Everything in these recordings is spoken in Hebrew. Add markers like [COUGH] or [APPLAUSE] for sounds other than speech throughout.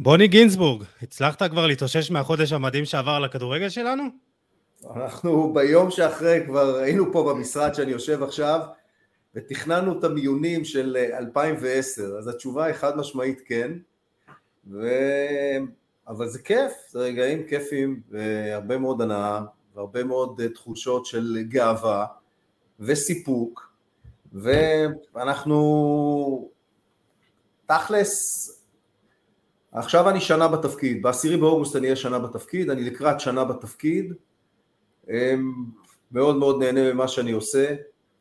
בוני גינזבורג, הצלחת כבר להתאושש מהחודש המדהים שעבר על הכדורגל שלנו? אנחנו ביום שאחרי כבר היינו פה במשרד שאני יושב עכשיו ותכננו את המיונים של 2010, אז התשובה היא חד משמעית כן, ו... אבל זה כיף, זה רגעים כיפים והרבה מאוד הנאה והרבה מאוד תחושות של גאווה וסיפוק ואנחנו תכלס עכשיו אני שנה בתפקיד, בעשירי באוגוסט אני אהיה שנה בתפקיד, אני לקראת שנה בתפקיד, מאוד מאוד נהנה ממה שאני עושה,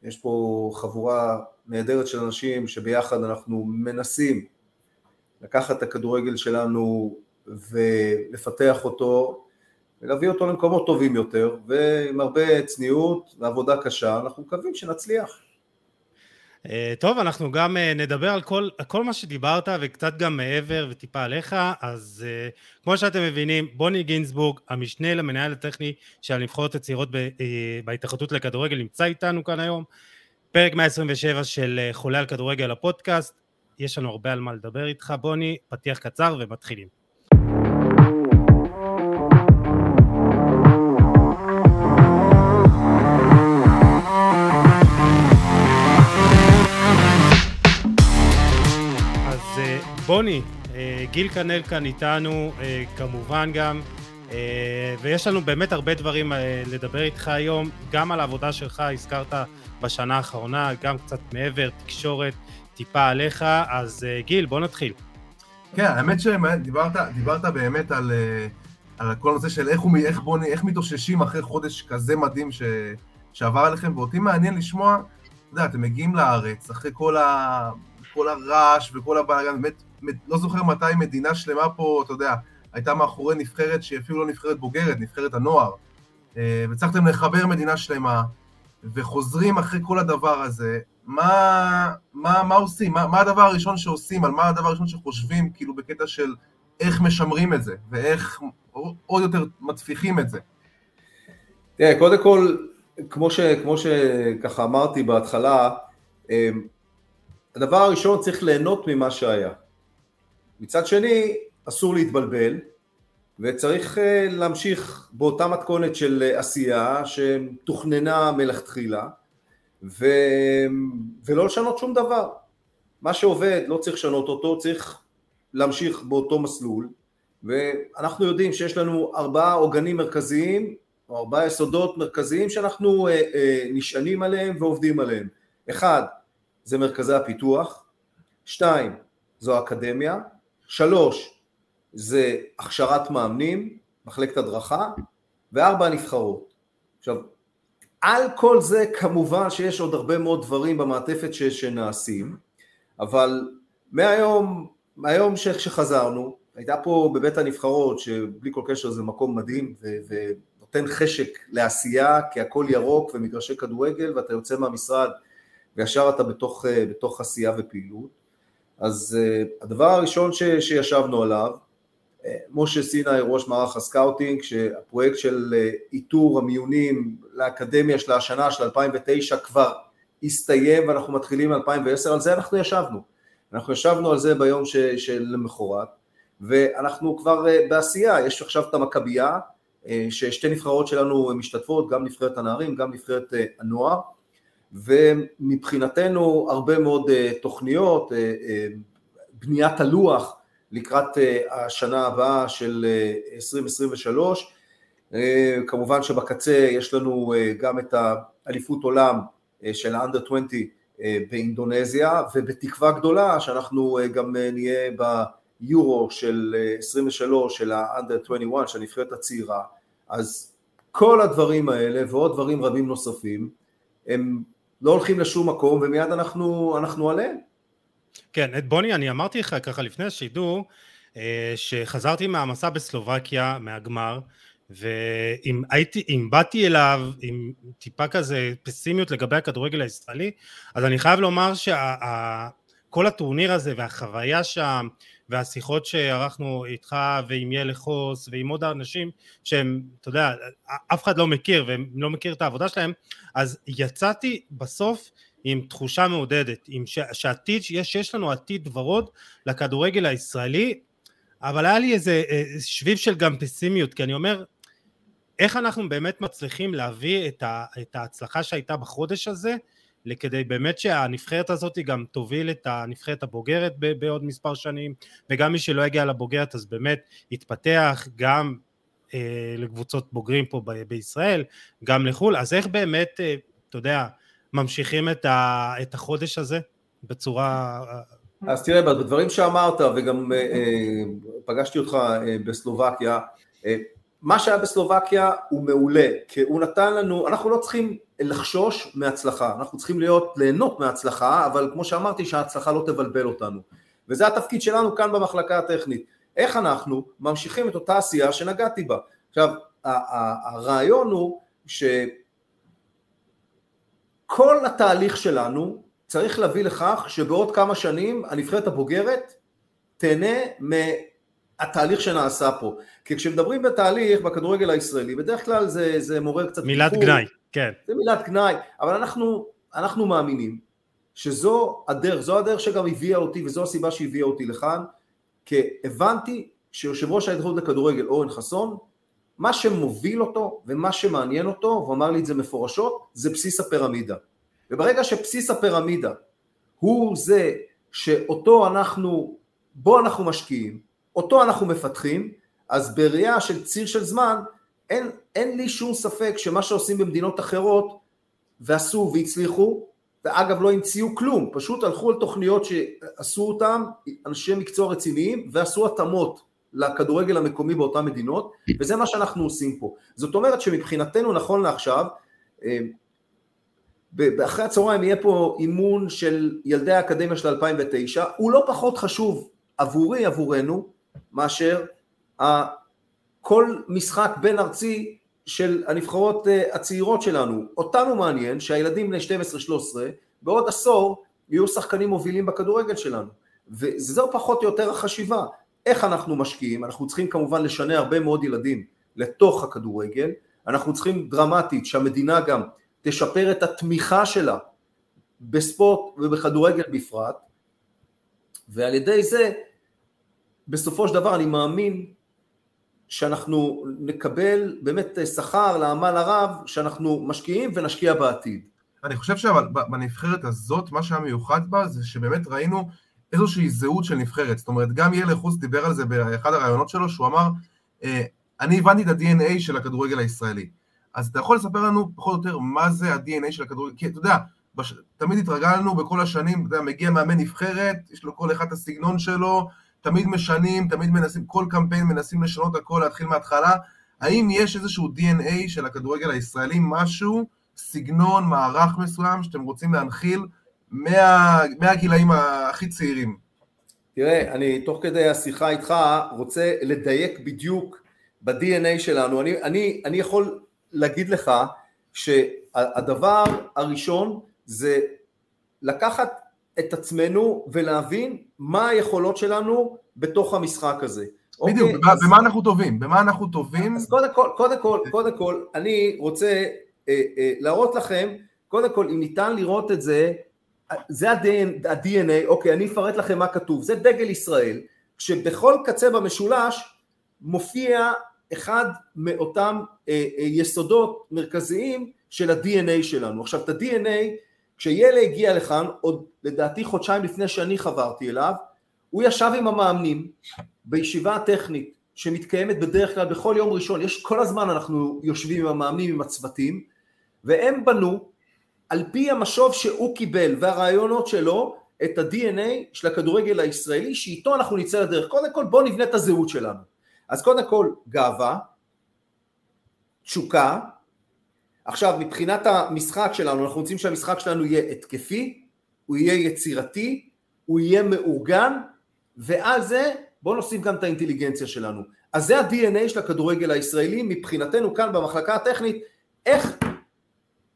יש פה חבורה נהדרת של אנשים שביחד אנחנו מנסים לקחת את הכדורגל שלנו ולפתח אותו ולהביא אותו למקומות טובים יותר ועם הרבה צניעות ועבודה קשה אנחנו מקווים שנצליח. אה, טוב, אנחנו גם אה, נדבר על כל, כל מה שדיברת וקצת גם מעבר וטיפה עליך, אז uh, כמו שאתם מבינים, בוני גינזבורג, המשנה למנהל הטכני של הנבחרות הצעירות בהתאחדות לכדורגל, נמצא איתנו כאן היום. פרק 127 של חולה על כדורגל הפודקאסט, יש לנו הרבה על מה לדבר איתך, בוני, פתיח קצר ומתחילים. בוני, אה, גיל כנל כאן איתנו, אה, כמובן גם, אה, ויש לנו באמת הרבה דברים לדבר איתך היום, גם על העבודה שלך, הזכרת בשנה האחרונה, גם קצת מעבר, תקשורת, טיפה עליך, אז גיל, בוא נתחיל. כן, האמת שדיברת באמת על, על כל הנושא של איך, איך, בוני, איך מתאוששים אחרי חודש כזה מדהים ש, שעבר עליכם, ואותי מעניין לשמוע, אתה יודע, אתם מגיעים לארץ, אחרי כל, ה, כל הרעש וכל הבלאגן, באמת לא זוכר מתי מדינה שלמה פה, אתה יודע, הייתה מאחורי נבחרת שהיא אפילו לא נבחרת בוגרת, נבחרת הנוער. אה, והצלחתם לחבר מדינה שלמה, וחוזרים אחרי כל הדבר הזה, מה, מה, מה עושים? מה, מה הדבר הראשון שעושים? על מה הדבר הראשון שחושבים, כאילו, בקטע של איך משמרים את זה, ואיך עוד יותר מצפיחים את זה? תראה, קודם כל, כמו, ש, כמו שככה אמרתי בהתחלה, אה, הדבר הראשון צריך ליהנות ממה שהיה. מצד שני, אסור להתבלבל, וצריך אה, להמשיך באותה מתכונת של אה, עשייה שתוכננה מלכתחילה, ו... ולא לשנות שום דבר. מה שעובד לא צריך לשנות אותו, צריך להמשיך באותו מסלול, ואנחנו יודעים שיש לנו ארבעה עוגנים מרכזיים, או ארבעה יסודות מרכזיים שאנחנו אה, נשענים עליהם ועובדים עליהם. אחד, זה מרכזי הפיתוח, שתיים, זו האקדמיה, שלוש זה הכשרת מאמנים, מחלקת הדרכה, וארבע נבחרות. עכשיו, על כל זה כמובן שיש עוד הרבה מאוד דברים במעטפת ש, שנעשים, אבל מהיום, מהיום שחזרנו, הייתה פה בבית הנבחרות, שבלי כל קשר זה מקום מדהים ו, ונותן חשק לעשייה, כי הכל ירוק ומגרשי כדורגל, ואתה יוצא מהמשרד וישר אתה בתוך, בתוך עשייה ופעילות. אז אה, הדבר הראשון ש, שישבנו עליו, אה, משה סיני ראש מערך הסקאוטינג, שהפרויקט של אה, איתור המיונים לאקדמיה של השנה של 2009 כבר הסתיים ואנחנו מתחילים מ-2010, על זה אנחנו ישבנו. אנחנו ישבנו על זה ביום ש, של למחרת, ואנחנו כבר בעשייה, יש עכשיו את המכבייה, ששתי נבחרות שלנו משתתפות, גם נבחרת הנערים, גם נבחרת הנוער, ומבחינתנו הרבה מאוד אה, תוכניות, אה, אה, בניית הלוח לקראת השנה הבאה של 2023, כמובן שבקצה יש לנו גם את האליפות עולם של האנדר 20 באינדונזיה ובתקווה גדולה שאנחנו גם נהיה ביורו של 23 של האנדר 21 של הנבחרת הצעירה. אז כל הדברים האלה ועוד דברים רבים נוספים הם לא הולכים לשום מקום ומיד אנחנו, אנחנו עליהם. כן, את בוני, אני אמרתי לך ככה לפני השידור, אה, שחזרתי מהמסע בסלובקיה, מהגמר, ואם הייתי, אם באתי אליו עם טיפה כזה פסימיות לגבי הכדורגל הישראלי, אז אני חייב לומר שכל הטורניר הזה והחוויה שם, והשיחות שערכנו איתך ועם יאלה חוס ועם עוד אנשים שהם, אתה יודע, אף אחד לא מכיר והם לא מכיר את העבודה שלהם, אז יצאתי בסוף עם תחושה מעודדת, עם שעתיד, שיש, שיש לנו עתיד ורוד לכדורגל הישראלי, אבל היה לי איזה אה, שביב של גם פסימיות, כי אני אומר, איך אנחנו באמת מצליחים להביא את, ה, את ההצלחה שהייתה בחודש הזה, לכדי באמת שהנבחרת הזאת גם תוביל את הנבחרת הבוגרת בעוד מספר שנים, וגם מי שלא יגיע לבוגרת אז באמת יתפתח גם אה, לקבוצות בוגרים פה ב- בישראל, גם לחו"ל, אז איך באמת, אה, אתה יודע, ממשיכים את, ה, את החודש הזה בצורה... אז תראה, בדברים שאמרת, וגם אה, אה, פגשתי אותך אה, בסלובקיה, אה, מה שהיה בסלובקיה הוא מעולה, כי הוא נתן לנו, אנחנו לא צריכים לחשוש מהצלחה, אנחנו צריכים להיות, ליהנות מהצלחה, אבל כמו שאמרתי שההצלחה לא תבלבל אותנו. וזה התפקיד שלנו כאן במחלקה הטכנית. איך אנחנו ממשיכים את אותה עשייה שנגעתי בה. עכשיו, הרעיון הוא שכל התהליך שלנו צריך להביא לכך שבעוד כמה שנים הנבחרת הבוגרת תהנה התהליך שנעשה פה. כי כשמדברים בתהליך בכדורגל הישראלי, בדרך כלל זה, זה מעורר קצת... מילת פיחור, גנאי, כן. זה מילת גנאי, אבל אנחנו, אנחנו מאמינים שזו הדרך, זו הדרך שגם הביאה אותי וזו הסיבה שהביאה אותי לכאן, כי הבנתי שיושב ראש ההתאחדות לכדורגל אורן חסון, מה שמוביל אותו ומה שמעניין אותו, והוא אמר לי את זה מפורשות, זה בסיס הפירמידה. וברגע שבסיס הפירמידה הוא זה שאותו אנחנו, בו אנחנו משקיעים, אותו אנחנו מפתחים, אז בראייה של ציר של זמן, אין, אין לי שום ספק שמה שעושים במדינות אחרות, ועשו והצליחו, ואגב לא המציאו כלום, פשוט הלכו על תוכניות שעשו אותם אנשי מקצוע רציניים, ועשו התאמות לכדורגל המקומי באותן מדינות, וזה מה שאנחנו עושים פה. זאת אומרת שמבחינתנו נכון לעכשיו, אה, אחרי הצהריים יהיה פה אימון של ילדי האקדמיה של 2009, הוא לא פחות חשוב עבורי, עבורנו, מאשר כל משחק בין ארצי של הנבחרות אה, הצעירות שלנו. אותנו מעניין שהילדים בני 12-13 בעוד עשור יהיו שחקנים מובילים בכדורגל שלנו. וזו פחות או יותר החשיבה. איך אנחנו משקיעים? אנחנו צריכים כמובן לשנע הרבה מאוד ילדים לתוך הכדורגל. אנחנו צריכים דרמטית שהמדינה גם תשפר את התמיכה שלה בספורט ובכדורגל בפרט, ועל ידי זה בסופו של דבר אני מאמין שאנחנו נקבל באמת שכר לעמל הרב שאנחנו משקיעים ונשקיע בעתיד. אני חושב אבל בנבחרת הזאת, מה שהיה מיוחד בה זה שבאמת ראינו איזושהי זהות של נבחרת. זאת אומרת, גם יאלה חוץ דיבר על זה באחד הראיונות שלו, שהוא אמר, אה, אני הבנתי את ה-DNA של הכדורגל הישראלי. אז אתה יכול לספר לנו פחות או יותר מה זה ה-DNA של הכדורגל, כי אתה יודע, בש... תמיד התרגלנו בכל השנים, אתה יודע, מגיע מאמן נבחרת, יש לו כל אחד את הסגנון שלו, תמיד משנים, תמיד מנסים, כל קמפיין מנסים לשנות הכל, להתחיל מההתחלה. האם יש איזשהו DNA של הכדורגל הישראלי, משהו, סגנון, מערך מסוים, שאתם רוצים להנחיל מה, מהגילאים הכי צעירים? תראה, אני תוך כדי השיחה איתך רוצה לדייק בדיוק ב-DNA שלנו. אני, אני, אני יכול להגיד לך שהדבר הראשון זה לקחת את עצמנו ולהבין מה היכולות שלנו בתוך המשחק הזה. בדיוק, אוקיי? אז... במה אנחנו טובים? במה אנחנו טובים? אז קודם כל, קודם כל, קודם כל, אני רוצה אה, אה, להראות לכם, קודם כל, אם ניתן לראות את זה, זה ה-DNA, אוקיי, אני אפרט לכם מה כתוב, זה דגל ישראל, כשבכל קצה במשולש מופיע אחד מאותם אה, אה, יסודות מרכזיים של ה-DNA שלנו. עכשיו, את ה-DNA כשילד הגיע לכאן, עוד לדעתי חודשיים לפני שאני חברתי אליו, הוא ישב עם המאמנים בישיבה הטכנית שמתקיימת בדרך כלל בכל יום ראשון, יש כל הזמן אנחנו יושבים עם המאמנים, עם הצוותים, והם בנו על פי המשוב שהוא קיבל והרעיונות שלו את ה-DNA של הכדורגל הישראלי שאיתו אנחנו נצא לדרך. קודם כל בואו נבנה את הזהות שלנו. אז קודם כל גאווה, תשוקה, עכשיו מבחינת המשחק שלנו, אנחנו רוצים שהמשחק שלנו יהיה התקפי, הוא יהיה יצירתי, הוא יהיה מאורגן, ועל זה בואו נוסיף גם את האינטליגנציה שלנו. אז זה ה-DNA של הכדורגל הישראלי מבחינתנו כאן במחלקה הטכנית, איך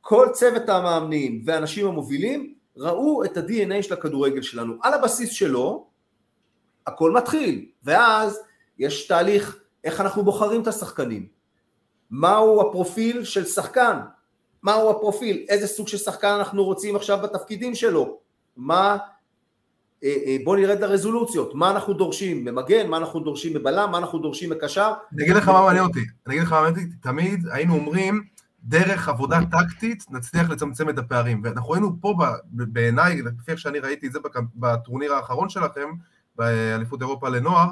כל צוות המאמנים והאנשים המובילים ראו את ה-DNA של הכדורגל שלנו. על הבסיס שלו הכל מתחיל, ואז יש תהליך איך אנחנו בוחרים את השחקנים. מהו הפרופיל של שחקן, מהו הפרופיל, איזה סוג של שחקן אנחנו רוצים עכשיו בתפקידים שלו, מה אה, אה, בוא נרד לרזולוציות, מה אנחנו דורשים במגן, מה אנחנו דורשים בבלם, מה אנחנו דורשים בקשר. אני אגיד לך מה מעניין אותי, אני אגיד לך מה מעניין אותי, תמיד היינו אומרים, דרך עבודה טקטית נצליח לצמצם את הפערים, ואנחנו ראינו פה בעיניי, לפי איך שאני ראיתי את זה בטורניר האחרון שלכם, באליפות אירופה לנוער,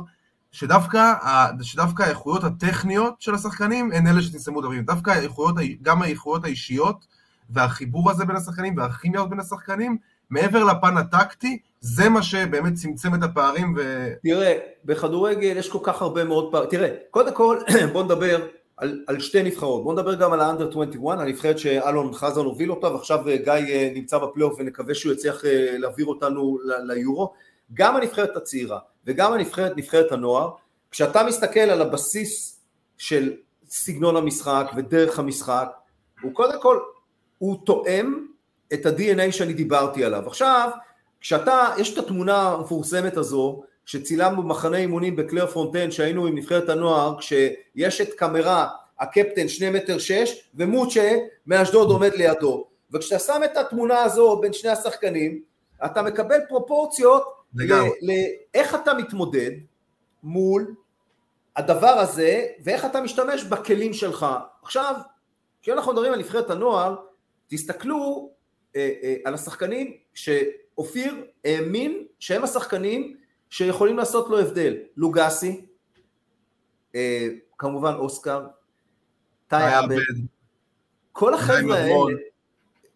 שדווקא, שדווקא האיכויות הטכניות של השחקנים הן אלה שתסיימו דברים, דווקא האיכויות, גם האיכויות האישיות והחיבור הזה בין השחקנים והכימיה בין השחקנים, מעבר לפן הטקטי, זה מה שבאמת צמצם את הפערים ו... תראה, בכדורגל יש כל כך הרבה מאוד פערים, תראה, קודם כל [CLEARS THROAT] בוא נדבר על, על שתי נבחרות, בוא נדבר גם על האנדר 21, הנבחרת שאלון חזן הוביל אותה ועכשיו אה, גיא אה, נמצא בפלייאוף ונקווה שהוא יצליח אה, להעביר אותנו ליורו, גם הנבחרת הצעירה וגם הנבחרת, נבחרת הנוער, כשאתה מסתכל על הבסיס של סגנון המשחק ודרך המשחק, הוא קודם כל, הוא תואם את ה-DNA שאני דיברתי עליו. עכשיו, כשאתה, יש את התמונה המפורסמת הזו, שצילמנו במחנה אימונים בקלרפונטיין, שהיינו עם נבחרת הנוער, כשיש את קמרה, הקפטן שני מטר שש, ומוצ'ה מאשדוד עומד לידו. וכשאתה שם את התמונה הזו בין שני השחקנים, אתה מקבל פרופורציות לאיך אתה מתמודד מול הדבר הזה, ואיך אתה משתמש בכלים שלך. עכשיו, כשאנחנו מדברים על נבחרת הנוער, תסתכלו אה, אה, על השחקנים שאופיר האמין שהם השחקנים שיכולים לעשות לו הבדל. לוגסי, אה, כמובן אוסקר, טאי עבד, כל החבר'ה האלה,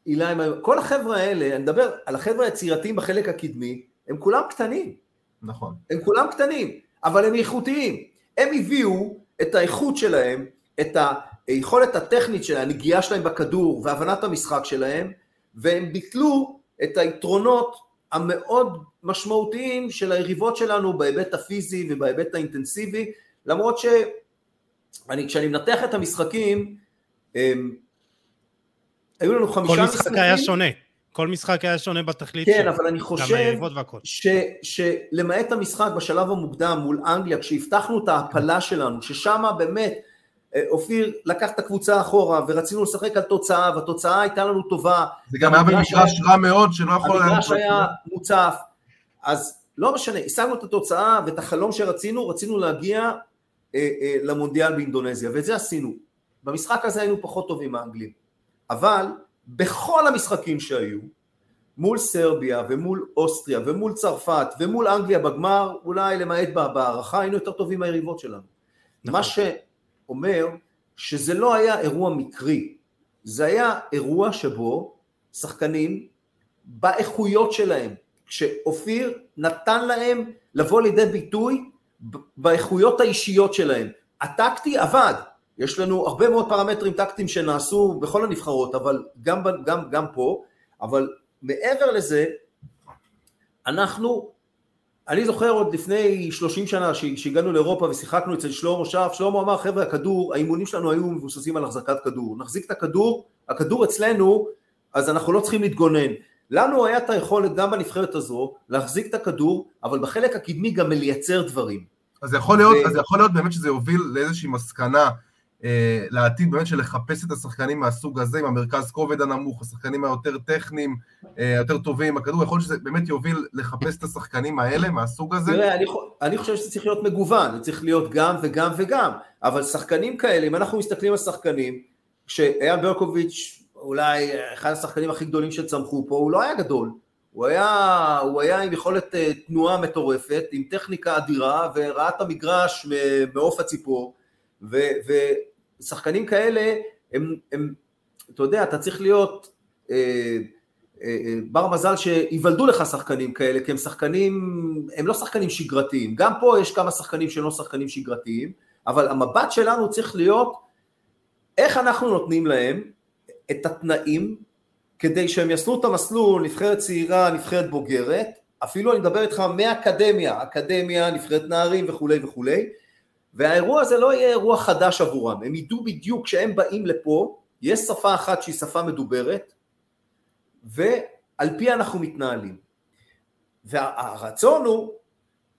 אילי, כל החבר'ה האלה, אני מדבר על החבר'ה היצירתיים בחלק הקדמי, הם כולם קטנים. נכון. הם כולם קטנים, אבל הם איכותיים. הם הביאו את האיכות שלהם, את היכולת הטכנית שלהם, הנגיעה שלהם בכדור והבנת המשחק שלהם, והם ביטלו את היתרונות המאוד משמעותיים של היריבות שלנו בהיבט הפיזי ובהיבט האינטנסיבי, למרות שאני, כשאני מנתח את המשחקים, הם, היו לנו חמישה משחקים. כל משחק היה שונה. כל משחק היה שונה בתכלית כן, אבל אני חושב ש, שלמעט המשחק בשלב המוקדם מול אנגליה, כשהבטחנו את ההעפלה שלנו, ששם באמת אה, אופיר לקח את הקבוצה אחורה ורצינו לשחק על תוצאה והתוצאה הייתה לנו טובה. זה גם היה במגרש רע מאוד שלא יכול... המגרש היה מוצף, אז לא משנה, השגנו את התוצאה ואת החלום שרצינו, רצינו להגיע אה, אה, למונדיאל באינדונזיה ואת זה עשינו. במשחק הזה היינו פחות טובים מהאנגלים, אבל בכל המשחקים שהיו, מול סרביה ומול אוסטריה ומול צרפת ומול אנגליה בגמר, אולי למעט בהערכה, היינו יותר טובים מהיריבות שלנו. נכון. מה שאומר שזה לא היה אירוע מקרי, זה היה אירוע שבו שחקנים באיכויות שלהם, כשאופיר נתן להם לבוא לידי ביטוי באיכויות האישיות שלהם. הטקטי עבד, יש לנו הרבה מאוד פרמטרים טקטיים שנעשו בכל הנבחרות, אבל גם, גם, גם פה, אבל מעבר לזה, אנחנו, אני זוכר עוד לפני 30 שנה שהגענו לאירופה ושיחקנו אצל שלמה שף, שלמה אמר חבר'ה הכדור, האימונים שלנו היו מבוססים על החזקת כדור, נחזיק את הכדור, הכדור אצלנו, אז אנחנו לא צריכים להתגונן. לנו היה את היכולת גם בנבחרת הזו להחזיק את הכדור, אבל בחלק הקדמי גם לייצר דברים. אז יכול להיות, ו... אז יכול להיות באמת שזה יוביל לאיזושהי מסקנה לעתיד באמת של לחפש את השחקנים מהסוג הזה עם המרכז כובד הנמוך, השחקנים היותר טכניים, אה, יותר טובים, הכדור, יכול להיות שזה באמת יוביל לחפש את השחקנים האלה מהסוג הזה? תראה, אני, אני חושב שזה צריך להיות מגוון, זה צריך להיות גם וגם וגם, אבל שחקנים כאלה, אם אנחנו מסתכלים על שחקנים, כשאייל ברקוביץ' אולי אחד השחקנים הכי גדולים שצמחו פה, הוא לא היה גדול, הוא היה, הוא היה עם יכולת אה, תנועה מטורפת, עם טכניקה אדירה, וראה את המגרש מעוף הציפור, ו, ושחקנים כאלה, הם, הם, אתה יודע, אתה צריך להיות אה, אה, בר מזל שיוולדו לך שחקנים כאלה, כי הם שחקנים, הם לא שחקנים שגרתיים. גם פה יש כמה שחקנים שהם לא שחקנים שגרתיים, אבל המבט שלנו צריך להיות איך אנחנו נותנים להם את התנאים כדי שהם יסלו את המסלול, נבחרת צעירה, נבחרת בוגרת, אפילו אני מדבר איתך מאקדמיה, אקדמיה, נבחרת נערים וכולי וכולי, והאירוע הזה לא יהיה אירוע חדש עבורם, הם ידעו בדיוק כשהם באים לפה, יש שפה אחת שהיא שפה מדוברת, ועל פי אנחנו מתנהלים. והרצון הוא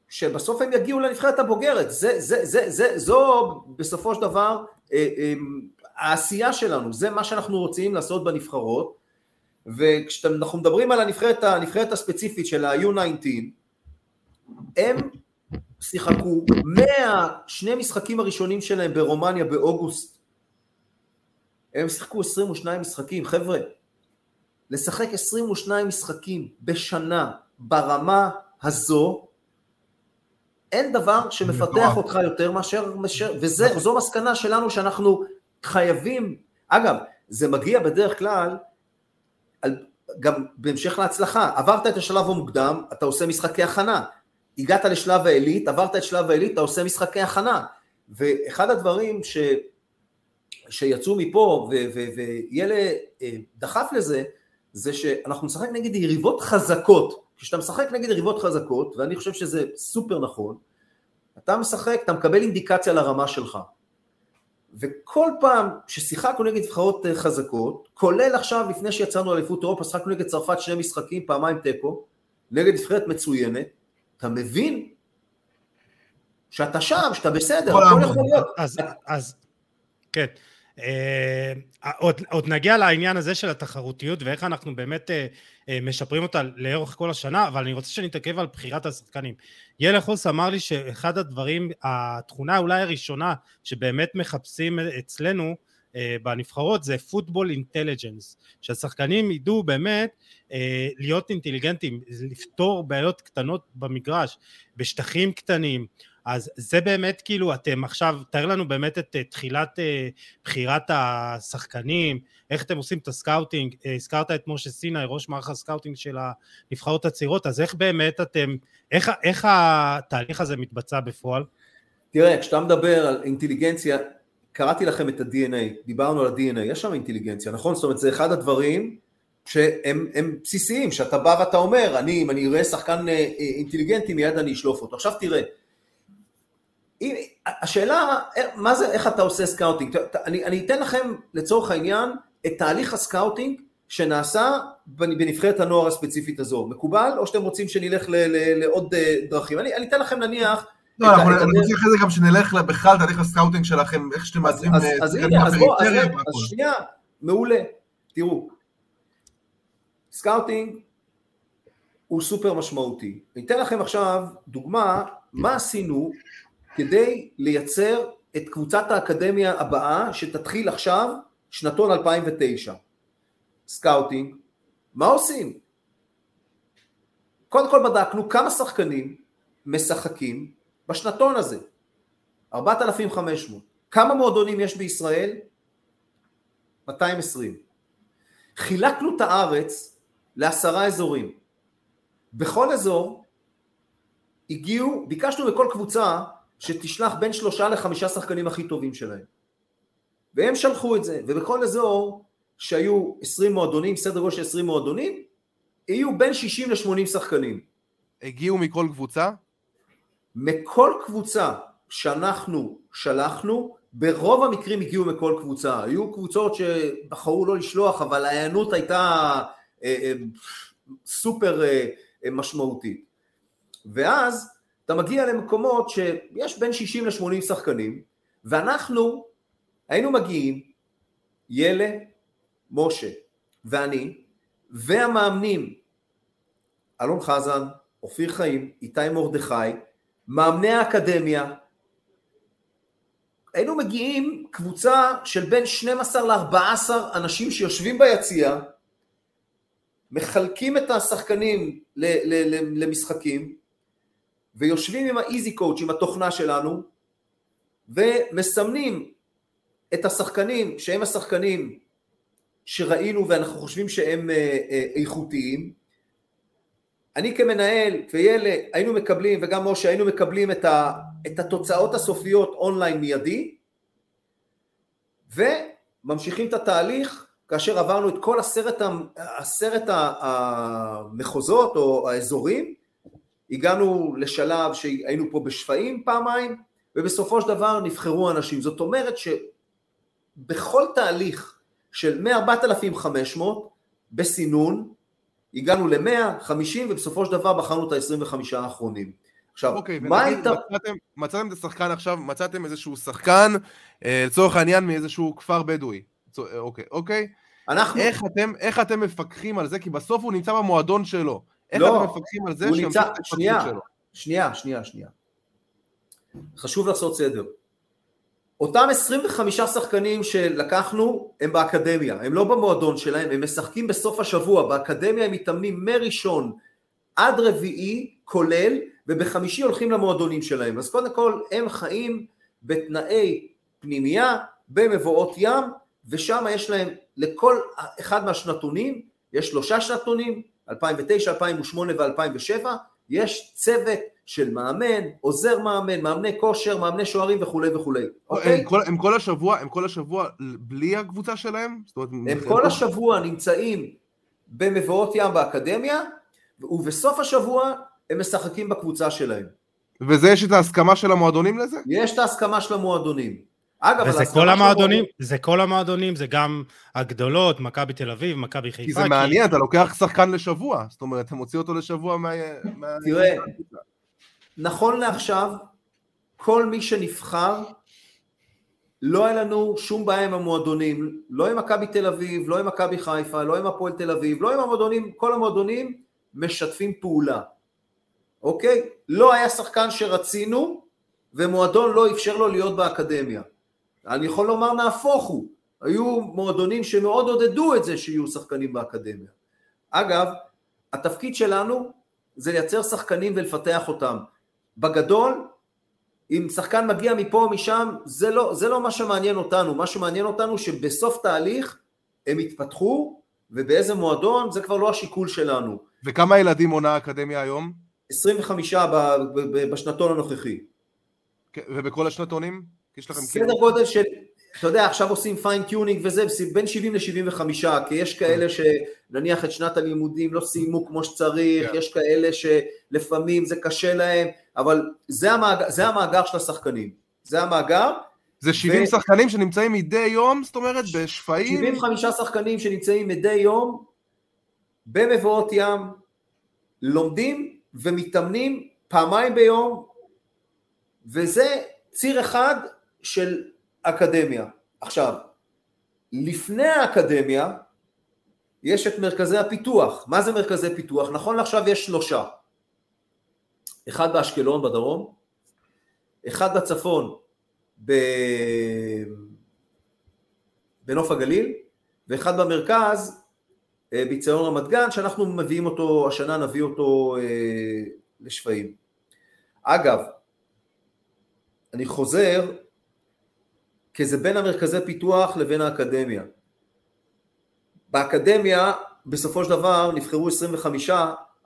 שבסוף הם יגיעו לנבחרת הבוגרת, זה, זה, זה, זה, זו בסופו של דבר אה, אה, העשייה שלנו, זה מה שאנחנו רוצים לעשות בנבחרות, וכשאנחנו מדברים על הנבחרת, הנבחרת הספציפית של ה-U19, הם שיחקו מהשני משחקים הראשונים שלהם ברומניה באוגוסט. הם שיחקו 22 משחקים, חבר'ה. לשחק 22 משחקים בשנה ברמה הזו, אין דבר שמפתח אותך יותר מאשר, וזו מסקנה שלנו שאנחנו חייבים, אגב, זה מגיע בדרך כלל, גם בהמשך להצלחה, עברת את השלב המוקדם, אתה עושה משחקי הכנה, הגעת לשלב העילית, עברת את שלב העילית, אתה עושה משחקי הכנה, ואחד הדברים ש, שיצאו מפה, ויאלה אה, דחף לזה, זה שאנחנו נשחק נגד יריבות חזקות, כשאתה משחק נגד יריבות חזקות, ואני חושב שזה סופר נכון, אתה משחק, אתה מקבל אינדיקציה לרמה שלך. וכל פעם ששיחקנו נגד נבחרות אה, חזקות, כולל עכשיו לפני שיצאנו לאליפות אירופה, שחקנו נגד צרפת שני משחקים, פעמיים תיקו, נגד נבחרת מצוינת, אתה מבין שאתה שם, שאתה בסדר, הכל יכול להיות. אז, אז, כן. אה, עוד, עוד נגיע לעניין הזה של התחרותיות ואיך אנחנו באמת אה, אה, משפרים אותה לאורך כל השנה, אבל אני רוצה שנתעכב על בחירת השחקנים. ילד חוס אמר לי שאחד הדברים, התכונה אולי הראשונה שבאמת מחפשים אצלנו בנבחרות זה פוטבול אינטליג'נס, שהשחקנים ידעו באמת להיות אינטליגנטים, לפתור בעיות קטנות במגרש, בשטחים קטנים, אז זה באמת כאילו אתם עכשיו, תאר לנו באמת את אה, תחילת אה, בחירת השחקנים, איך אתם עושים את הסקאוטינג, אה, הזכרת את משה סיני, ראש מערך הסקאוטינג של הנבחרות הצעירות, אז איך באמת אתם, איך, איך התהליך הזה מתבצע בפועל? תראה, כשאתה מדבר על אינטליגנציה, קראתי לכם את ה-DNA, דיברנו על ה-DNA, יש שם אינטליגנציה, נכון? זאת אומרת, זה אחד הדברים שהם בסיסיים, שאתה בא ואתה אומר, אני, אם אני אראה שחקן אינטליגנטי, מיד אני אשלוף אותו. עכשיו תראה, השאלה, מה זה, איך אתה עושה סקאוטינג? אני, אני אתן לכם לצורך העניין את תהליך הסקאוטינג שנעשה בנבחרת הנוער הספציפית הזו. מקובל? או שאתם רוצים שנלך לעוד אה, דרכים? אני, אני אתן לכם נניח... לא, אנחנו רוצים אחרי זה גם שנלך בכלל תהליך הסקאוטינג שלכם, איך שאתם מאתרים... אז, אז הנה, אז בואו, אז שנייה, מעולה. תראו, סקאוטינג הוא סופר משמעותי. אני אתן לכם עכשיו דוגמה מה עשינו כדי לייצר את קבוצת האקדמיה הבאה שתתחיל עכשיו, שנתון 2009. סקאוטינג, מה עושים? קודם כל בדקנו כמה שחקנים משחקים בשנתון הזה, 4,500. כמה מועדונים יש בישראל? 220. חילקנו את הארץ לעשרה אזורים. בכל אזור הגיעו, ביקשנו בכל קבוצה שתשלח בין שלושה לחמישה שחקנים הכי טובים שלהם. והם שלחו את זה, ובכל אזור שהיו עשרים מועדונים, סדר גודל של עשרים מועדונים, יהיו בין שישים לשמונים שחקנים. הגיעו מכל קבוצה? מכל קבוצה שאנחנו שלחנו, ברוב המקרים הגיעו מכל קבוצה. היו קבוצות שבחרו לא לשלוח, אבל ההיענות הייתה אה, אה, סופר אה, משמעותית. ואז אתה מגיע למקומות שיש בין 60 ל-80 שחקנים, ואנחנו היינו מגיעים, ילה, משה ואני, והמאמנים, אלון חזן, אופיר חיים, איתי מרדכי, מאמני האקדמיה, היינו מגיעים קבוצה של בין 12 ל-14 אנשים שיושבים ביציע, מחלקים את השחקנים למשחקים, ויושבים עם האיזי קואוצ' עם התוכנה שלנו ומסמנים את השחקנים שהם השחקנים שראינו ואנחנו חושבים שהם אה, אה, איכותיים. אני כמנהל ויאלה היינו מקבלים וגם משה היינו מקבלים את, ה, את התוצאות הסופיות אונליין מיידי וממשיכים את התהליך כאשר עברנו את כל עשרת, עשרת המחוזות או האזורים הגענו לשלב שהיינו פה בשפיים פעמיים, ובסופו של דבר נבחרו אנשים. זאת אומרת שבכל תהליך של מ-4,500 בסינון, הגענו ל-100, ובסופו של דבר בחרנו את ה-25 האחרונים. עכשיו, אוקיי, מה היית... מצאתם, מצאתם את השחקן עכשיו, מצאתם איזשהו שחקן, אה, לצורך העניין מאיזשהו כפר בדואי. אוקיי, אוקיי. אנחנו... איך אתם, איך אתם מפקחים על זה? כי בסוף הוא נמצא במועדון שלו. איך לא, אתם מפקחים על זה שהם נמצא, שנייה? שנייה, שנייה, שנייה. חשוב לעשות סדר. אותם 25 שחקנים שלקחנו הם באקדמיה, הם לא במועדון שלהם, הם משחקים בסוף השבוע, באקדמיה הם מתאמנים מראשון עד רביעי כולל, ובחמישי הולכים למועדונים שלהם. אז קודם כל הם חיים בתנאי פנימייה במבואות ים, ושם יש להם לכל אחד מהשנתונים, יש שלושה שנתונים, 2009, 2008 ו-2007, יש צוות של מאמן, עוזר מאמן, מאמני כושר, מאמני שוערים וכולי וכולי. אוקיי? הם, כל, הם כל השבוע, הם כל השבוע בלי הקבוצה שלהם? אומרת, הם כל כל השבוע נמצאים במבואות ים באקדמיה, ובסוף השבוע הם משחקים בקבוצה שלהם. וזה יש את ההסכמה של המועדונים לזה? יש את ההסכמה של המועדונים. אגב, וזה כל המועדונים, שבו... זה כל המועדונים, זה גם הגדולות, מכבי תל אביב, מכבי חיפה. כי זה מעניין, כי... אתה לוקח שחקן לשבוע, זאת אומרת, אתה מוציא אותו לשבוע מה... תראה, נכון לעכשיו, כל מי שנבחר, לא היה לנו שום בעיה עם המועדונים, לא עם מכבי תל אביב, לא עם מכבי חיפה, לא עם הפועל תל אביב, לא עם המועדונים, כל המועדונים משתפים פעולה, אוקיי? לא היה שחקן שרצינו ומועדון לא אפשר לו להיות באקדמיה. אני יכול לומר נהפוך הוא, היו מועדונים שמאוד עודדו את זה שיהיו שחקנים באקדמיה. אגב, התפקיד שלנו זה לייצר שחקנים ולפתח אותם. בגדול, אם שחקן מגיע מפה או משם, זה לא, זה לא מה שמעניין אותנו, מה שמעניין אותנו שבסוף תהליך הם יתפתחו, ובאיזה מועדון זה כבר לא השיקול שלנו. וכמה ילדים מונה האקדמיה היום? 25 בשנתון הנוכחי. כן, ובכל השנתונים? יש לכם סדר. גודל של, אתה יודע, עכשיו עושים fine tuning וזה, בין 70 ל-75, כי יש כאלה שנניח את שנת הלימודים לא סיימו כמו שצריך, yeah. יש כאלה שלפעמים זה קשה להם, אבל זה המאגר, זה המאגר של השחקנים, זה המאגר. זה 70 ו... שחקנים שנמצאים מדי יום, זאת אומרת, בשפיים? 75 שחקנים שנמצאים מדי יום במבואות ים, לומדים ומתאמנים פעמיים ביום, וזה ציר אחד של אקדמיה. עכשיו, לפני האקדמיה יש את מרכזי הפיתוח. מה זה מרכזי פיתוח? נכון לעכשיו יש שלושה. אחד באשקלון בדרום, אחד בצפון ב... בנוף הגליל, ואחד במרכז אה, ביציון רמת גן, שאנחנו מביאים אותו, השנה נביא אותו אה, לשפיים. אגב, אני חוזר כי זה בין המרכזי פיתוח לבין האקדמיה. באקדמיה בסופו של דבר נבחרו 25,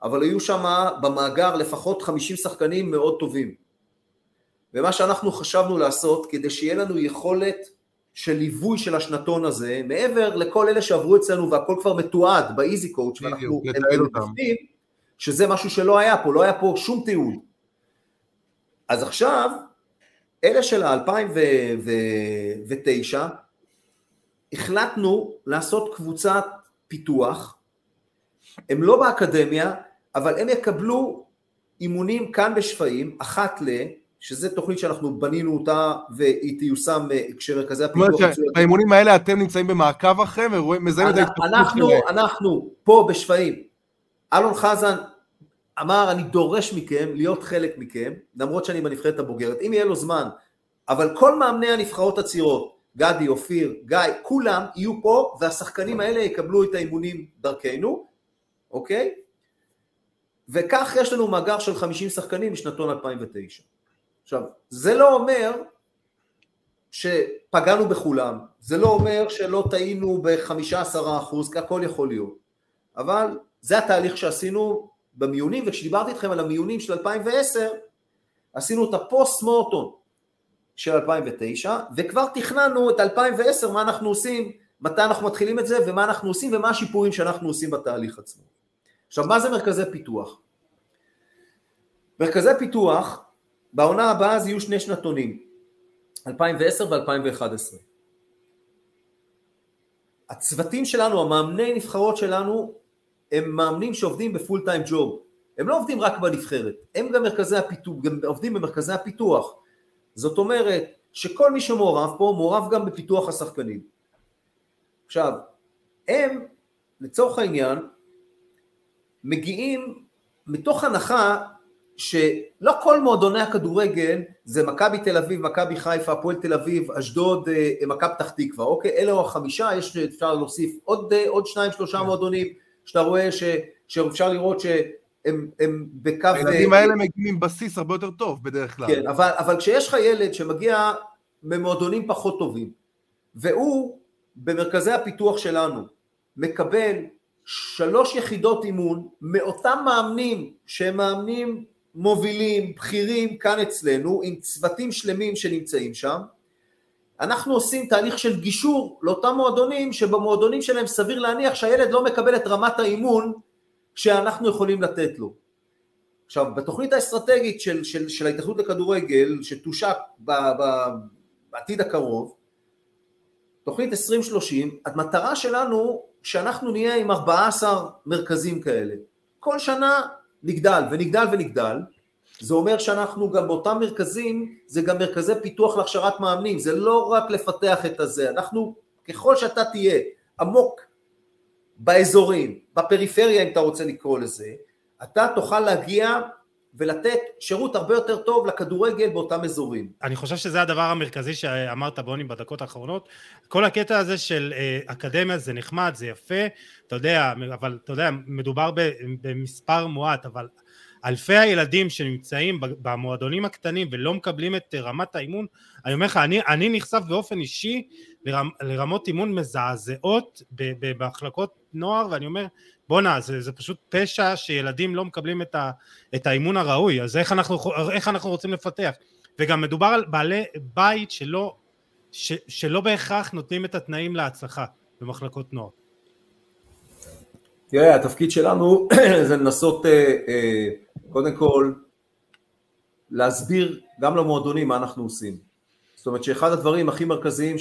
אבל היו שם במאגר לפחות 50 שחקנים מאוד טובים. ומה שאנחנו חשבנו לעשות כדי שיהיה לנו יכולת של ליווי של השנתון הזה, מעבר לכל אלה שעברו אצלנו והכל כבר מתועד באיזי קואוץ', ואנחנו מבינים שזה משהו שלא היה פה, לא היה פה שום תיעוד. אז עכשיו אלה של ה-2009, החלטנו לעשות קבוצת פיתוח, הם לא באקדמיה, אבל הם יקבלו אימונים כאן בשפיים, אחת ל... שזה תוכנית שאנחנו בנינו אותה והיא תיושם כשמרכזי הפיתוח... זאת אומרת שהאימונים האלה אתם נמצאים במעקב אחריהם ומזהים את ההתפתחות שלהם. אנחנו פה בשפיים, אלון חזן אמר אני דורש מכם להיות חלק מכם, למרות שאני בנבחרת הבוגרת, אם יהיה לו זמן, אבל כל מאמני הנבחרות הצעירות, גדי, אופיר, גיא, כולם יהיו פה והשחקנים האלה יקבלו את האימונים דרכנו, אוקיי? וכך יש לנו מאגר של 50 שחקנים משנתון 2009. עכשיו, זה לא אומר שפגענו בכולם, זה לא אומר שלא טעינו ב-15 אחוז, כי הכל יכול להיות, אבל זה התהליך שעשינו במיונים, וכשדיברתי איתכם על המיונים של 2010, עשינו את הפוסט מורטון של 2009, וכבר תכננו את 2010, מה אנחנו עושים, מתי אנחנו מתחילים את זה, ומה אנחנו עושים, ומה השיפורים שאנחנו עושים בתהליך עצמו. עכשיו, מה זה מרכזי פיתוח? מרכזי פיתוח, בעונה הבאה אז יהיו שני שנתונים, 2010 ו-2011. הצוותים שלנו, המאמני נבחרות שלנו, הם מאמנים שעובדים בפול טיים ג'וב. הם לא עובדים רק בנבחרת, הם גם מרכזי הפיתוח, גם עובדים במרכזי הפיתוח. זאת אומרת שכל מי שמעורב פה מעורב גם בפיתוח השחקנים. עכשיו, הם לצורך העניין מגיעים מתוך הנחה שלא כל מועדוני הכדורגל זה מכבי תל אביב, מכבי חיפה, הפועל תל אביב, אשדוד, אה, מכבי פתח תקווה, אוקיי? אלה החמישה, יש, אפשר להוסיף עוד, אה, עוד שניים שלושה כן. מועדונים שאתה רואה ש, שאפשר לראות שהם הם בקו... הילדים האלה מגיעים עם בסיס הרבה יותר טוב בדרך כלל. כן, אבל, אבל כשיש לך ילד שמגיע ממועדונים פחות טובים, והוא במרכזי הפיתוח שלנו מקבל שלוש יחידות אימון מאותם מאמנים שהם מאמנים מובילים, בכירים כאן אצלנו, עם צוותים שלמים שנמצאים שם, אנחנו עושים תהליך של גישור לאותם מועדונים שבמועדונים שלהם סביר להניח שהילד לא מקבל את רמת האימון שאנחנו יכולים לתת לו. עכשיו, בתוכנית האסטרטגית של, של, של ההתאחדות לכדורגל, שתושק בעתיד הקרוב, תוכנית 2030, המטרה שלנו שאנחנו נהיה עם 14 מרכזים כאלה. כל שנה נגדל ונגדל ונגדל, זה אומר שאנחנו גם באותם מרכזים, זה גם מרכזי פיתוח להכשרת מאמנים, זה לא רק לפתח את הזה, אנחנו, ככל שאתה תהיה עמוק באזורים, בפריפריה אם אתה רוצה לקרוא לזה, אתה תוכל להגיע ולתת שירות הרבה יותר טוב לכדורגל באותם אזורים. אני חושב שזה הדבר המרכזי שאמרת בוני בדקות האחרונות. כל הקטע הזה של אה, אקדמיה זה נחמד, זה יפה, אתה יודע, אבל אתה יודע, מדובר במספר מועט, אבל אלפי הילדים שנמצאים במועדונים הקטנים ולא מקבלים את רמת האימון, אני אומר לך, אני, אני נחשף באופן אישי לרמ, לרמות אימון מזעזעות במחלקות נוער, ואני אומר, בואנה, זה, זה פשוט פשע שילדים לא מקבלים את, ה, את האימון הראוי, אז איך אנחנו, איך אנחנו רוצים לפתח? וגם מדובר על בעלי בית שלא, ש, שלא בהכרח נותנים את התנאים להצלחה במחלקות נוער. תראה, התפקיד שלנו [CLEARS THROAT] זה לנסות אה, אה, קודם כל להסביר גם למועדונים מה אנחנו עושים. זאת אומרת שאחד הדברים הכי מרכזיים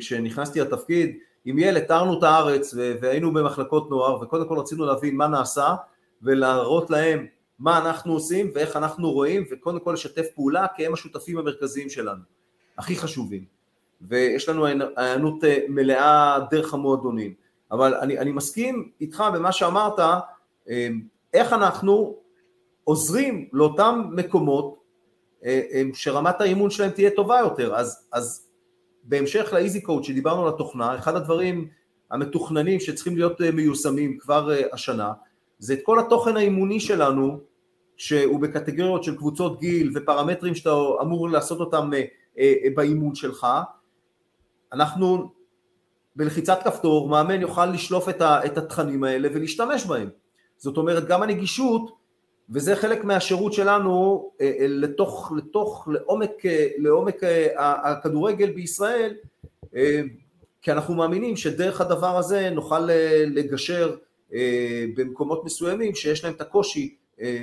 כשנכנסתי לתפקיד, עם ילד תארנו את הארץ והיינו במחלקות נוער וקודם כל רצינו להבין מה נעשה ולהראות להם מה אנחנו עושים ואיך אנחנו רואים וקודם כל לשתף פעולה כי הם השותפים המרכזיים שלנו, הכי חשובים ויש לנו הענות אה, מלאה דרך המועדונים אבל אני, אני מסכים איתך במה שאמרת אה, איך אנחנו עוזרים לאותם מקומות אה, שרמת האימון שלהם תהיה טובה יותר אז, אז בהמשך לאיזי קוד שדיברנו על התוכנה, אחד הדברים המתוכננים שצריכים להיות אה, מיושמים כבר אה, השנה, זה את כל התוכן האימוני שלנו, שהוא בקטגוריות של קבוצות גיל ופרמטרים שאתה אמור לעשות אותם אה, באימון שלך, אנחנו בלחיצת כפתור, מאמן יוכל לשלוף את התכנים האלה ולהשתמש בהם. זאת אומרת, גם הנגישות וזה חלק מהשירות שלנו אה, אה, לתוך, לתוך, לעומק, אה, לעומק הכדורגל בישראל, כי אנחנו מאמינים שדרך הדבר הזה נוכל לגשר במקומות מסוימים שיש להם את הקושי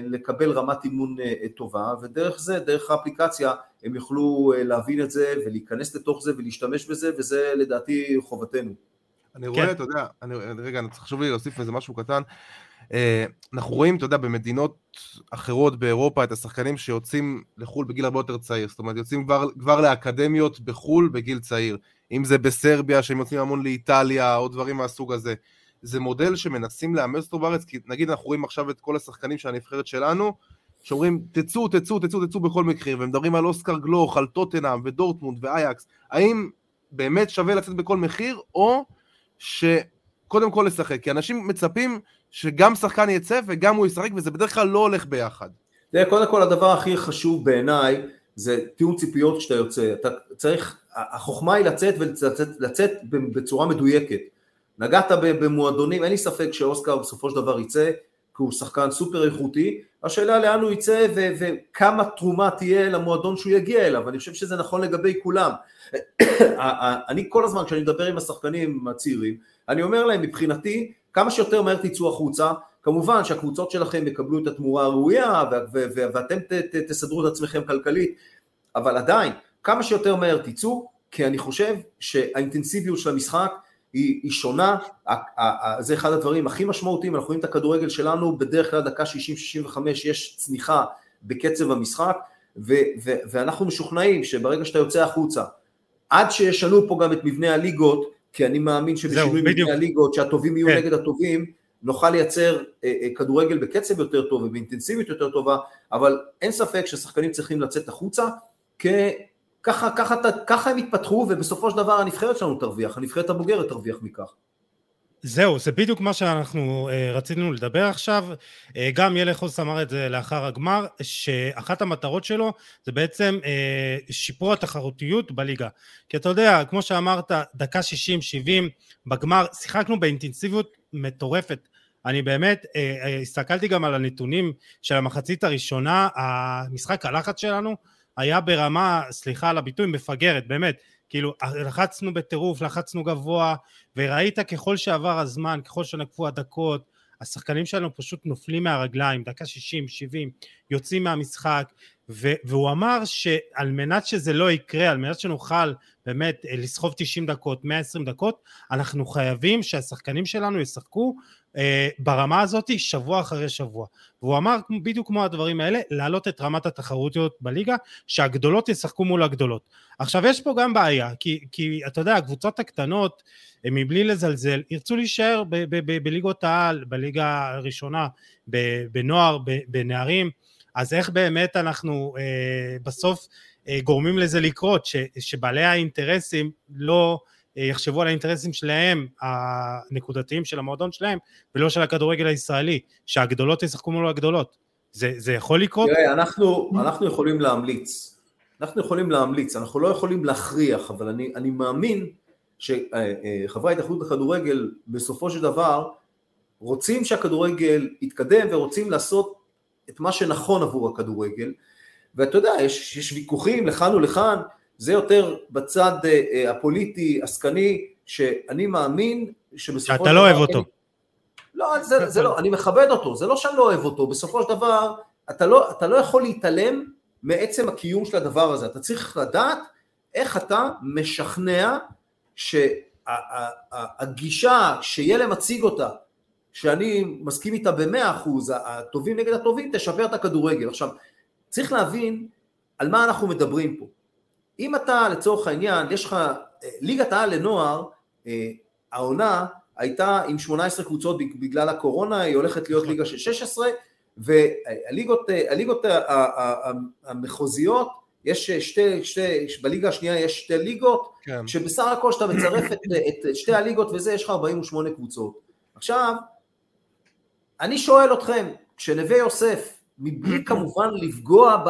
לקבל רמת אימון טובה, ודרך זה, דרך האפליקציה, הם יוכלו להבין את זה ולהיכנס לתוך זה ולהשתמש בזה, וזה לדעתי חובתנו. אני רואה, כן. אתה יודע, אני, רגע, חשוב לי להוסיף איזה משהו קטן. אה, אנחנו רואים, אתה יודע, במדינות אחרות באירופה את השחקנים שיוצאים לחו"ל בגיל הרבה יותר צעיר, זאת אומרת, יוצאים כבר, כבר לאקדמיות בחו"ל בגיל צעיר, אם זה בסרביה, שהם יוצאים המון לאיטליה, או דברים מהסוג הזה. זה מודל שמנסים לאמץ אותו בארץ, כי נגיד אנחנו רואים עכשיו את כל השחקנים של הנבחרת שלנו, שאומרים תצאו, תצאו, תצאו, תצאו בכל מחיר, ומדברים על אוסקר גלוך, על טוטנאם ודורטמונד ואייקס, האם באמת שווה לצאת בכל מחיר, או שקודם כל לשחק, כי אנשים מצפים שגם שחקן יצא וגם הוא ישחק, וזה בדרך כלל לא הולך ביחד. תראה, קודם כל הדבר הכי חשוב בעיניי זה תיאום ציפיות כשאתה יוצא. אתה צריך, החוכמה היא לצאת ולצאת בצורה מדויקת. נגעת במועדונים, אין לי ספק שאוסקר בסופו של דבר יצא, כי הוא שחקן סופר איכותי, השאלה לאן הוא יצא ו- וכמה תרומה תהיה למועדון שהוא יגיע אליו, אני חושב שזה נכון לגבי כולם. [COUGHS] אני כל הזמן כשאני מדבר עם השחקנים הצעירים, אני אומר להם מבחינתי כמה שיותר מהר תצאו החוצה, כמובן שהקבוצות שלכם יקבלו את התמורה הראויה ואתם תסדרו את עצמכם כלכלית, אבל עדיין, כמה שיותר מהר תצאו, כי אני חושב שהאינטנסיביות של המשחק היא, היא שונה, זה אחד הדברים הכי משמעותיים, אנחנו רואים את הכדורגל שלנו, בדרך כלל דקה 60-65 יש צניחה בקצב המשחק, ו, ו, ואנחנו משוכנעים שברגע שאתה יוצא החוצה, עד שישנו פה גם את מבנה הליגות, כי אני מאמין שבשינוי מבנה הליגות, שהטובים יהיו כן. נגד הטובים, נוכל לייצר אה, אה, כדורגל בקצב יותר טוב ובאינטנסיביות יותר טובה, אבל אין ספק ששחקנים צריכים לצאת החוצה, כי ככה, ככה, ככה הם יתפתחו ובסופו של דבר הנבחרת שלנו תרוויח, הנבחרת הבוגרת תרוויח מכך. זהו, זה בדיוק מה שאנחנו uh, רצינו לדבר עכשיו. Uh, גם ילחוס אמר את זה לאחר הגמר, שאחת המטרות שלו זה בעצם uh, שיפור התחרותיות בליגה. כי אתה יודע, כמו שאמרת, דקה 60-70 בגמר, שיחקנו באינטנסיביות מטורפת. אני באמת uh, uh, הסתכלתי גם על הנתונים של המחצית הראשונה, המשחק הלחץ שלנו היה ברמה, סליחה על הביטוי, מפגרת, באמת. כאילו לחצנו בטירוף, לחצנו גבוה, וראית ככל שעבר הזמן, ככל שנקפו הדקות, השחקנים שלנו פשוט נופלים מהרגליים, דקה 60, 70, יוצאים מהמשחק, ו- והוא אמר שעל מנת שזה לא יקרה, על מנת שנוכל באמת אה, לסחוב 90 דקות, 120 דקות, אנחנו חייבים שהשחקנים שלנו ישחקו אה, ברמה הזאת שבוע אחרי שבוע. והוא אמר בדיוק כמו הדברים האלה, להעלות את רמת התחרותיות בליגה, שהגדולות ישחקו מול הגדולות. עכשיו יש פה גם בעיה, כי, כי אתה יודע, הקבוצות הקטנות, מבלי לזלזל, ירצו להישאר בליגות העל, בליגה הראשונה, בנוער, בנערים, אז איך באמת אנחנו אה, בסוף אה, גורמים לזה לקרות, ש, שבעלי האינטרסים לא יחשבו על האינטרסים שלהם, הנקודתיים של המועדון שלהם, ולא של הכדורגל הישראלי, שהגדולות ישחקו מול הגדולות. זה, זה יכול לקרות? תראה, אנחנו, אנחנו יכולים להמליץ. אנחנו יכולים להמליץ, אנחנו לא יכולים להכריח, אבל אני, אני מאמין שחברי ההתאחדות לכדורגל בסופו של דבר רוצים שהכדורגל יתקדם ורוצים לעשות את מה שנכון עבור הכדורגל, ואתה יודע, יש, יש ויכוחים לכאן ולכאן, זה יותר בצד אה, אה, הפוליטי, עסקני, שאני מאמין שבסופו של דבר... שאתה לא אוהב אותו. לא, זה, זה לא, אני מכבד אותו, זה לא שאני לא אוהב אותו, בסופו של דבר, אתה לא, אתה לא יכול להתעלם מעצם הקיום של הדבר הזה, אתה צריך לדעת איך אתה משכנע שהגישה שילם מציג אותה, שאני מסכים איתה במאה אחוז, הטובים נגד הטובים, תשפר את הכדורגל. עכשיו, צריך להבין על מה אנחנו מדברים פה. אם אתה לצורך העניין, יש לך, ליגת העל לנוער, אה, העונה הייתה עם 18 קבוצות בגלל הקורונה, היא הולכת להיות ליגה של 16, והליגות הליגות המחוזיות, יש שתי, שתי, בליגה השנייה יש שתי ליגות, כן. שבסך הכל כשאתה מצרף את, את שתי הליגות וזה, יש לך 48 קבוצות. עכשיו, אני שואל אתכם, כשנווה יוסף מבלי כמובן לפגוע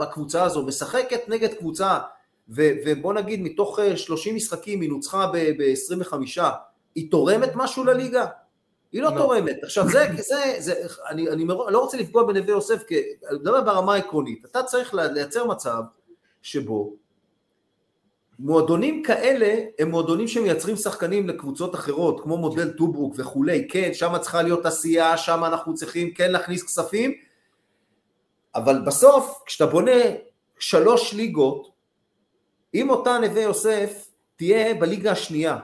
בקבוצה הזו, משחקת נגד קבוצה, ובוא נגיד מתוך 30 אה, משחקים היא נוצחה ב-25, היא תורמת משהו לליגה? היא לא, לא. תורמת. עכשיו זה, זה, זה אני, אני לא רוצה לפגוע בנווה יוסף, כי אני מדבר ברמה העקרונית, אתה צריך לייצר מצב שבו מועדונים כאלה הם מועדונים שמייצרים שחקנים לקבוצות אחרות, כמו מודל טוברוק וכולי, כן, שם צריכה להיות עשייה, שם אנחנו צריכים כן להכניס כספים, אבל בסוף, כשאתה בונה שלוש ליגות, אם אותה נווה יוסף תהיה בליגה השנייה,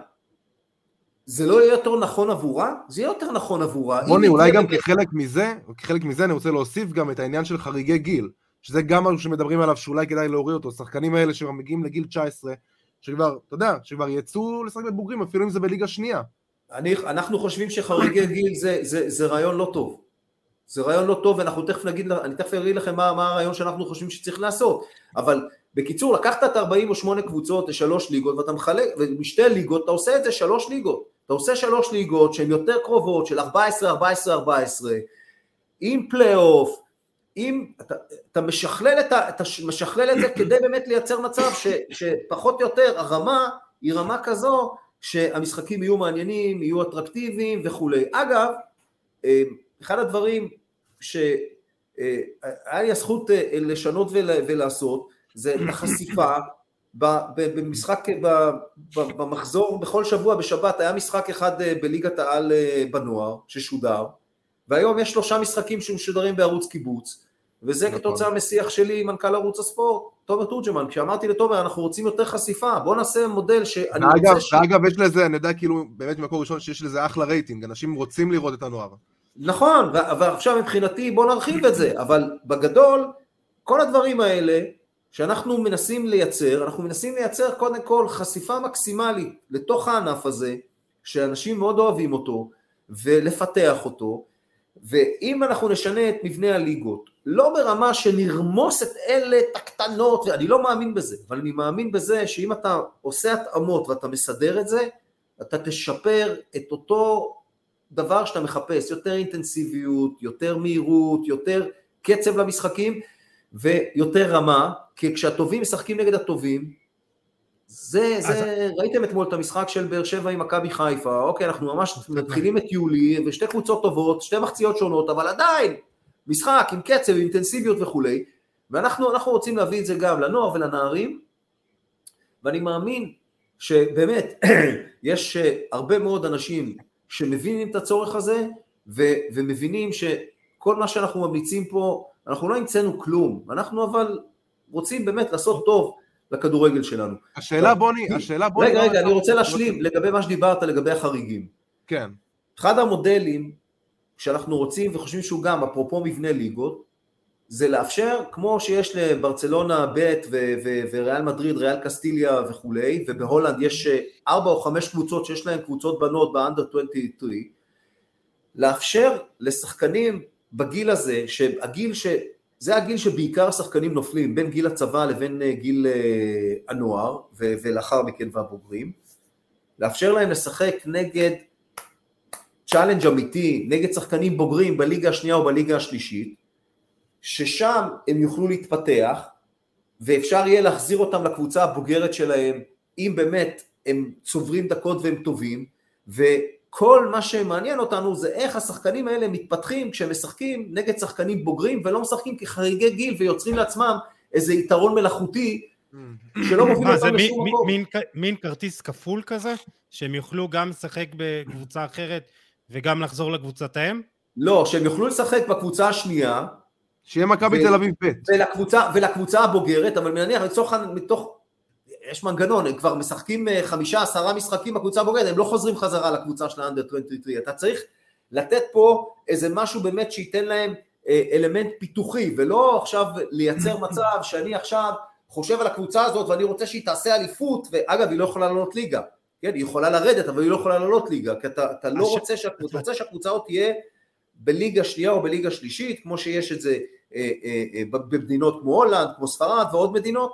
זה לא יהיה יותר נכון עבורה? זה יהיה יותר נכון עבורה. רוני, אולי גם בליגה... כחלק מזה, כחלק מזה אני רוצה להוסיף גם את העניין של חריגי גיל, שזה גם משהו שמדברים עליו שאולי כדאי להוריד אותו, שחקנים האלה שכבר מגיעים לגיל 19, שכבר, אתה יודע, שכבר יצאו לשחק בבוגרים, אפילו אם זה בליגה שנייה. אני, אנחנו חושבים שחריגי גיל זה, זה, זה רעיון לא טוב. זה רעיון לא טוב ואנחנו תכף נגיד, אני תכף אגיד לכם מה, מה הרעיון שאנחנו חושבים שצריך לעשות, אבל בקיצור לקחת את 48 קבוצות לשלוש ליגות ואתה מחלק, ומשתי ליגות אתה עושה את זה שלוש ליגות, אתה עושה שלוש ליגות שהן יותר קרובות של 14, 14, 14, עם פלייאוף, אם אתה, אתה משכלל, את ה, אתה משכלל את זה [COUGHS] כדי באמת לייצר מצב ש, שפחות או יותר הרמה היא רמה כזו שהמשחקים יהיו מעניינים, יהיו אטרקטיביים וכולי. אגב, אה, אחד הדברים שהיה לי הזכות אה, לשנות ולעשות, זה החשיפה [COUGHS] במשחק, במחזור, בכל שבוע בשבת היה משחק אחד אה, בליגת העל אה, בנוער ששודר, והיום יש שלושה משחקים שמשודרים בערוץ קיבוץ, וזה נכון. כתוצאה משיח שלי עם מנכ"ל ערוץ הספורט, תומר תורג'מן, כשאמרתי לתומר אנחנו רוצים יותר חשיפה, בוא נעשה מודל שאני ואגב, רוצה ש... ואגב יש לזה, אני יודע כאילו באמת ממקור ראשון שיש לזה אחלה רייטינג, אנשים רוצים לראות את הנוער. נכון, ועכשיו מבחינתי בוא נרחיב את זה, אבל בגדול, כל הדברים האלה שאנחנו מנסים לייצר, אנחנו מנסים לייצר קודם כל חשיפה מקסימלית לתוך הענף הזה, שאנשים מאוד אוהבים אותו, ולפתח אותו, ואם אנחנו נשנה את מבנה הליגות, לא ברמה שנרמוס את אלה את הקטנות, ואני לא מאמין בזה, אבל אני מאמין בזה שאם אתה עושה התאמות ואתה מסדר את זה, אתה תשפר את אותו דבר שאתה מחפש, יותר אינטנסיביות, יותר מהירות, יותר קצב למשחקים ויותר רמה, כי כשהטובים משחקים נגד הטובים, זה, אז... זה, ראיתם אתמול את המשחק של באר שבע עם מכבי חיפה, אוקיי, אנחנו ממש [LAUGHS] מתחילים את יולי, ושתי קבוצות טובות, שתי מחציות שונות, אבל עדיין, משחק עם קצב, אינטנסיביות וכולי, ואנחנו רוצים להביא את זה גם לנוער ולנערים, ואני מאמין שבאמת, [CLEARS THROAT] יש אה, הרבה מאוד אנשים שמבינים את הצורך הזה, ו- ומבינים שכל מה שאנחנו ממליצים פה, אנחנו לא המצאנו כלום, אנחנו אבל רוצים באמת לעשות טוב לכדורגל שלנו. השאלה בוני, השאלה בוני... רגע, רגע, אני רוצה להשלים לגבי מה שדיברת לגבי החריגים. כן. אחד המודלים שאנחנו רוצים וחושבים שהוא גם, אפרופו מבנה ליגות, זה לאפשר, כמו שיש לברצלונה ב' וריאל מדריד, ריאל קסטיליה וכולי, ובהולנד יש אה, ארבע או חמש קבוצות שיש להן קבוצות בנות באנדר 23, לאפשר לשחקנים בגיל הזה, שהגיל ש... זה הגיל שבעיקר השחקנים נופלים, בין גיל הצבא לבין אה, גיל אה, הנוער, ולאחר מכן והבוגרים, לאפשר להם לשחק נגד challenge אמיתי, נגד שחקנים בוגרים בליגה השנייה או בליגה השלישית, ששם הם יוכלו להתפתח, ואפשר יהיה להחזיר אותם לקבוצה הבוגרת שלהם, אם באמת הם צוברים דקות והם טובים, וכל מה שמעניין אותנו זה איך השחקנים האלה מתפתחים כשהם משחקים נגד שחקנים בוגרים ולא משחקים כחריגי גיל ויוצרים לעצמם איזה יתרון מלאכותי שלא מוביל אותם לשום מקום. מין כרטיס כפול כזה? שהם יוכלו גם לשחק בקבוצה אחרת וגם לחזור לקבוצת האם? לא, שהם יוכלו לשחק בקבוצה השנייה, שיהיה מכבי תל אביב ב'. ולקבוצה, ולקבוצה הבוגרת, אבל מניח לצורך, מתוך, יש מנגנון, הם כבר משחקים אה, חמישה, עשרה משחקים בקבוצה הבוגרת, הם לא חוזרים חזרה לקבוצה של האנדר 23. אתה צריך לתת פה איזה משהו באמת שייתן להם אה, אלמנט פיתוחי, ולא עכשיו לייצר [COUGHS] מצב שאני עכשיו חושב על הקבוצה הזאת ואני רוצה שהיא תעשה אליפות, ואגב, היא לא יכולה לעלות ליגה. כן, היא יכולה לרדת, אבל היא לא יכולה לעלות ליגה, כי אתה, אתה לא רוצה שהקבוצה, רוצה שהקבוצה הזאת תהיה בליגה שנייה או בליגה שלישית, כמו שיש את זה אה, אה, אה, במדינות כמו הולנד, כמו ספרד ועוד מדינות,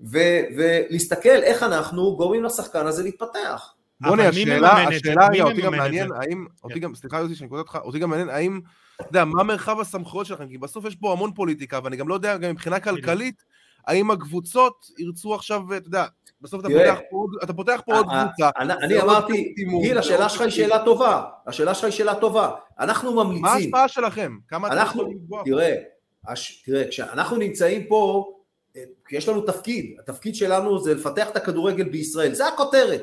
ו- ולהסתכל איך אנחנו גורמים לשחקן הזה להתפתח. בוני, השאלה, השאלה היא, אותי גם מעניין, האם, אותי גם, סליחה יוסי שאני קוטע אותך, אותי גם מעניין, האם, אתה יודע, מה מרחב הסמכויות שלכם? כי בסוף יש פה המון פוליטיקה, ואני גם לא יודע, גם מבחינה כלכלית, האם הקבוצות ירצו עכשיו, אתה יודע, בסוף אתה פותח פה עוד, אתה פותח פה עוד קבוצה. אני אמרתי, גיל, השאלה שלך היא שאלה טובה, השאלה שלך היא שאלה טובה. אנחנו ממליצים. מה ההשפעה שלכם? כמה אתם יכולים לקבוע? תראה, תראה, כשאנחנו נמצאים פה, אה, יש לנו תפקיד, התפקיד שלנו זה לפתח את הכדורגל בישראל, זה הכותרת.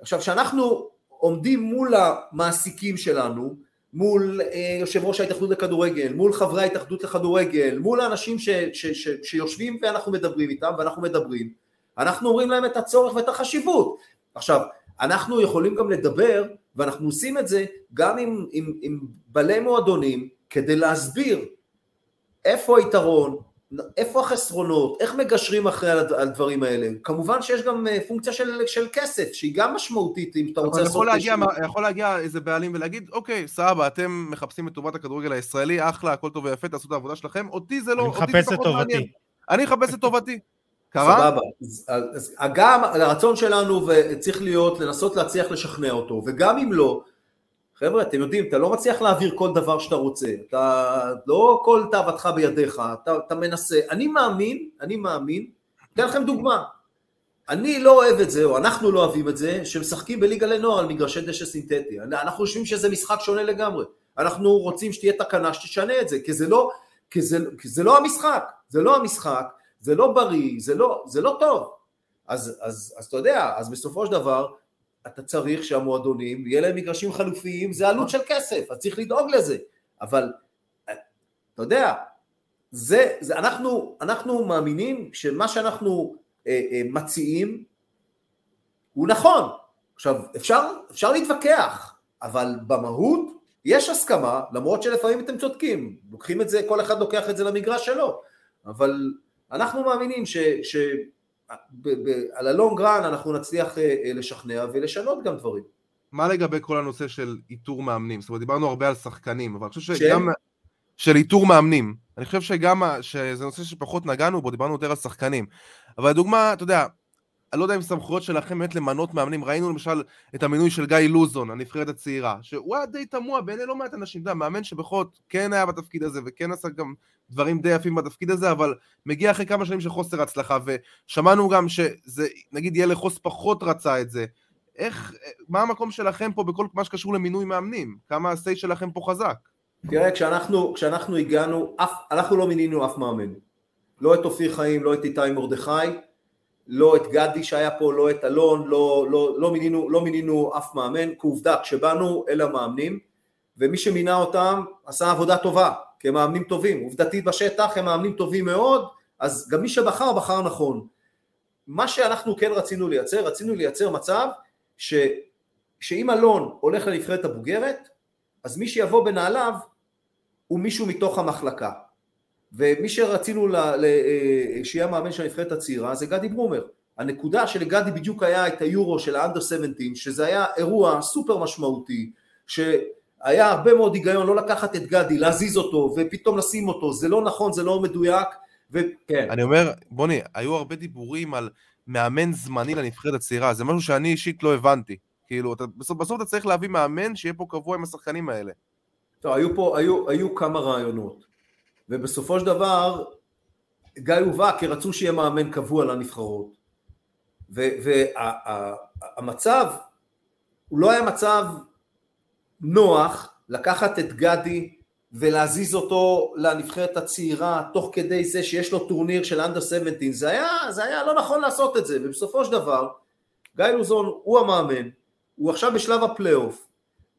עכשיו, כשאנחנו עומדים מול המעסיקים שלנו, מול אה, יושב ראש ההתאחדות לכדורגל, מול חברי ההתאחדות לכדורגל, מול האנשים ש, ש, ש, שיושבים ואנחנו מדברים איתם, ואנחנו מדברים, אנחנו אומרים להם את הצורך ואת החשיבות. עכשיו, אנחנו יכולים גם לדבר, ואנחנו עושים את זה גם עם, עם, עם בעלי מועדונים, כדי להסביר איפה היתרון, איפה החסרונות, איך מגשרים אחרי הדברים האלה. כמובן שיש גם אה, פונקציה של, של כסף, שהיא גם משמעותית אם אתה רוצה לעשות... להגיע, יכול להגיע איזה בעלים ולהגיד, אוקיי, סבבה, אתם מחפשים את טובת הכדורגל הישראלי, אחלה, הכל טוב ויפה, תעשו את העבודה שלכם, אותי זה לא... אני מחפש את טובתי. אני מחפש את טובתי. [LAUGHS] קרה? סבבה. אז גם הרצון שלנו צריך להיות לנסות להצליח לשכנע אותו, וגם אם לא, חבר'ה, אתם יודעים, אתה לא מצליח להעביר כל דבר שאתה רוצה, אתה לא כל תאוותך בידיך, אתה, אתה מנסה, אני מאמין, אני מאמין, אתן לכם דוגמה, אני לא אוהב את זה, או אנחנו לא אוהבים את זה, שמשחקים בליגה לנוער על מגרשי דשא סינתטי, אנחנו חושבים שזה משחק שונה לגמרי, אנחנו רוצים שתהיה תקנה שתשנה את זה, כי זה לא, כי זה, כי זה לא המשחק, זה לא המשחק, זה לא בריא, זה לא, זה לא טוב. אז, אז, אז אתה יודע, אז בסופו של דבר, אתה צריך שהמועדונים, יהיה להם מגרשים חלופיים, זה עלות של כסף, אז צריך לדאוג לזה. אבל, אתה יודע, זה, זה אנחנו, אנחנו מאמינים שמה שאנחנו אה, אה, מציעים הוא נכון. עכשיו, אפשר, אפשר להתווכח, אבל במהות יש הסכמה, למרות שלפעמים אתם צודקים, לוקחים את זה, כל אחד לוקח את זה למגרש שלו, אבל אנחנו מאמינים שעל הלונג רן אנחנו נצליח אה, אה, לשכנע ולשנות גם דברים. מה לגבי כל הנושא של איתור מאמנים? זאת אומרת, דיברנו הרבה על שחקנים, אבל אני חושב שגם... של איתור מאמנים. אני חושב שגם, שזה נושא שפחות נגענו בו, דיברנו יותר על שחקנים. אבל לדוגמה, אתה יודע, אני לא יודע אם סמכויות שלכם באמת למנות מאמנים, ראינו למשל את המינוי של גיא לוזון, הנבחרת הצעירה, שהוא היה די תמוה בעיני לא מעט אנשים, אתה מאמן שבכל זאת כן היה בתפקיד הזה וכן עשה גם דברים די יפים בתפקיד הזה, אבל מגיע אחרי כמה שנים של חוסר הצלחה, ושמענו גם שזה, נגיד יהיה לחוס פחות רצה את זה. איך, מה המקום שלכם פה בכל מה שקשור למינוי מאמנים? כמה ה-say שלכם פה חזק? תראה, כשאנחנו, כשאנחנו הגענו, אף, אנחנו לא מינינו אף מאמן. לא את אופיר חיים, לא את איתי מרדכי, לא את גדי שהיה פה, לא את אלון, לא, לא, לא, מינינו, לא מינינו אף מאמן, כעובדה, כשבאנו אל המאמנים, ומי שמינה אותם עשה עבודה טובה, כי הם מאמנים טובים, עובדתית בשטח הם מאמנים טובים מאוד, אז גם מי שבחר, בחר נכון. מה שאנחנו כן רצינו לייצר, רצינו לייצר מצב ש, שאם אלון הולך לנבחרת הבוגרת, אז מי שיבוא בנעליו הוא מישהו מתוך המחלקה. ומי שרצינו לה, לה, אה, שיהיה המאמן של הנבחרת הצעירה זה גדי ברומר. הנקודה שלגדי בדיוק היה את היורו של האנדר 17, שזה היה אירוע סופר משמעותי, שהיה הרבה מאוד היגיון לא לקחת את גדי, להזיז אותו ופתאום לשים אותו, זה לא נכון, זה לא מדויק, וכן. אני אומר, בוני, היו הרבה דיבורים על מאמן זמני לנבחרת הצעירה, זה משהו שאני אישית לא הבנתי. כאילו, אתה, בסוף, בסוף אתה צריך להביא מאמן שיהיה פה קבוע עם השחקנים האלה. טוב, היו פה, היו, היו כמה רעיונות. ובסופו של דבר גיא כי רצו שיהיה מאמן קבוע לנבחרות. והמצב, הוא לא היה מצב נוח לקחת את גדי ולהזיז אותו לנבחרת הצעירה תוך כדי זה שיש לו טורניר של אנדר 17, זה היה, זה היה לא נכון לעשות את זה, ובסופו של דבר גיא לוזון הוא המאמן, הוא עכשיו בשלב הפלייאוף,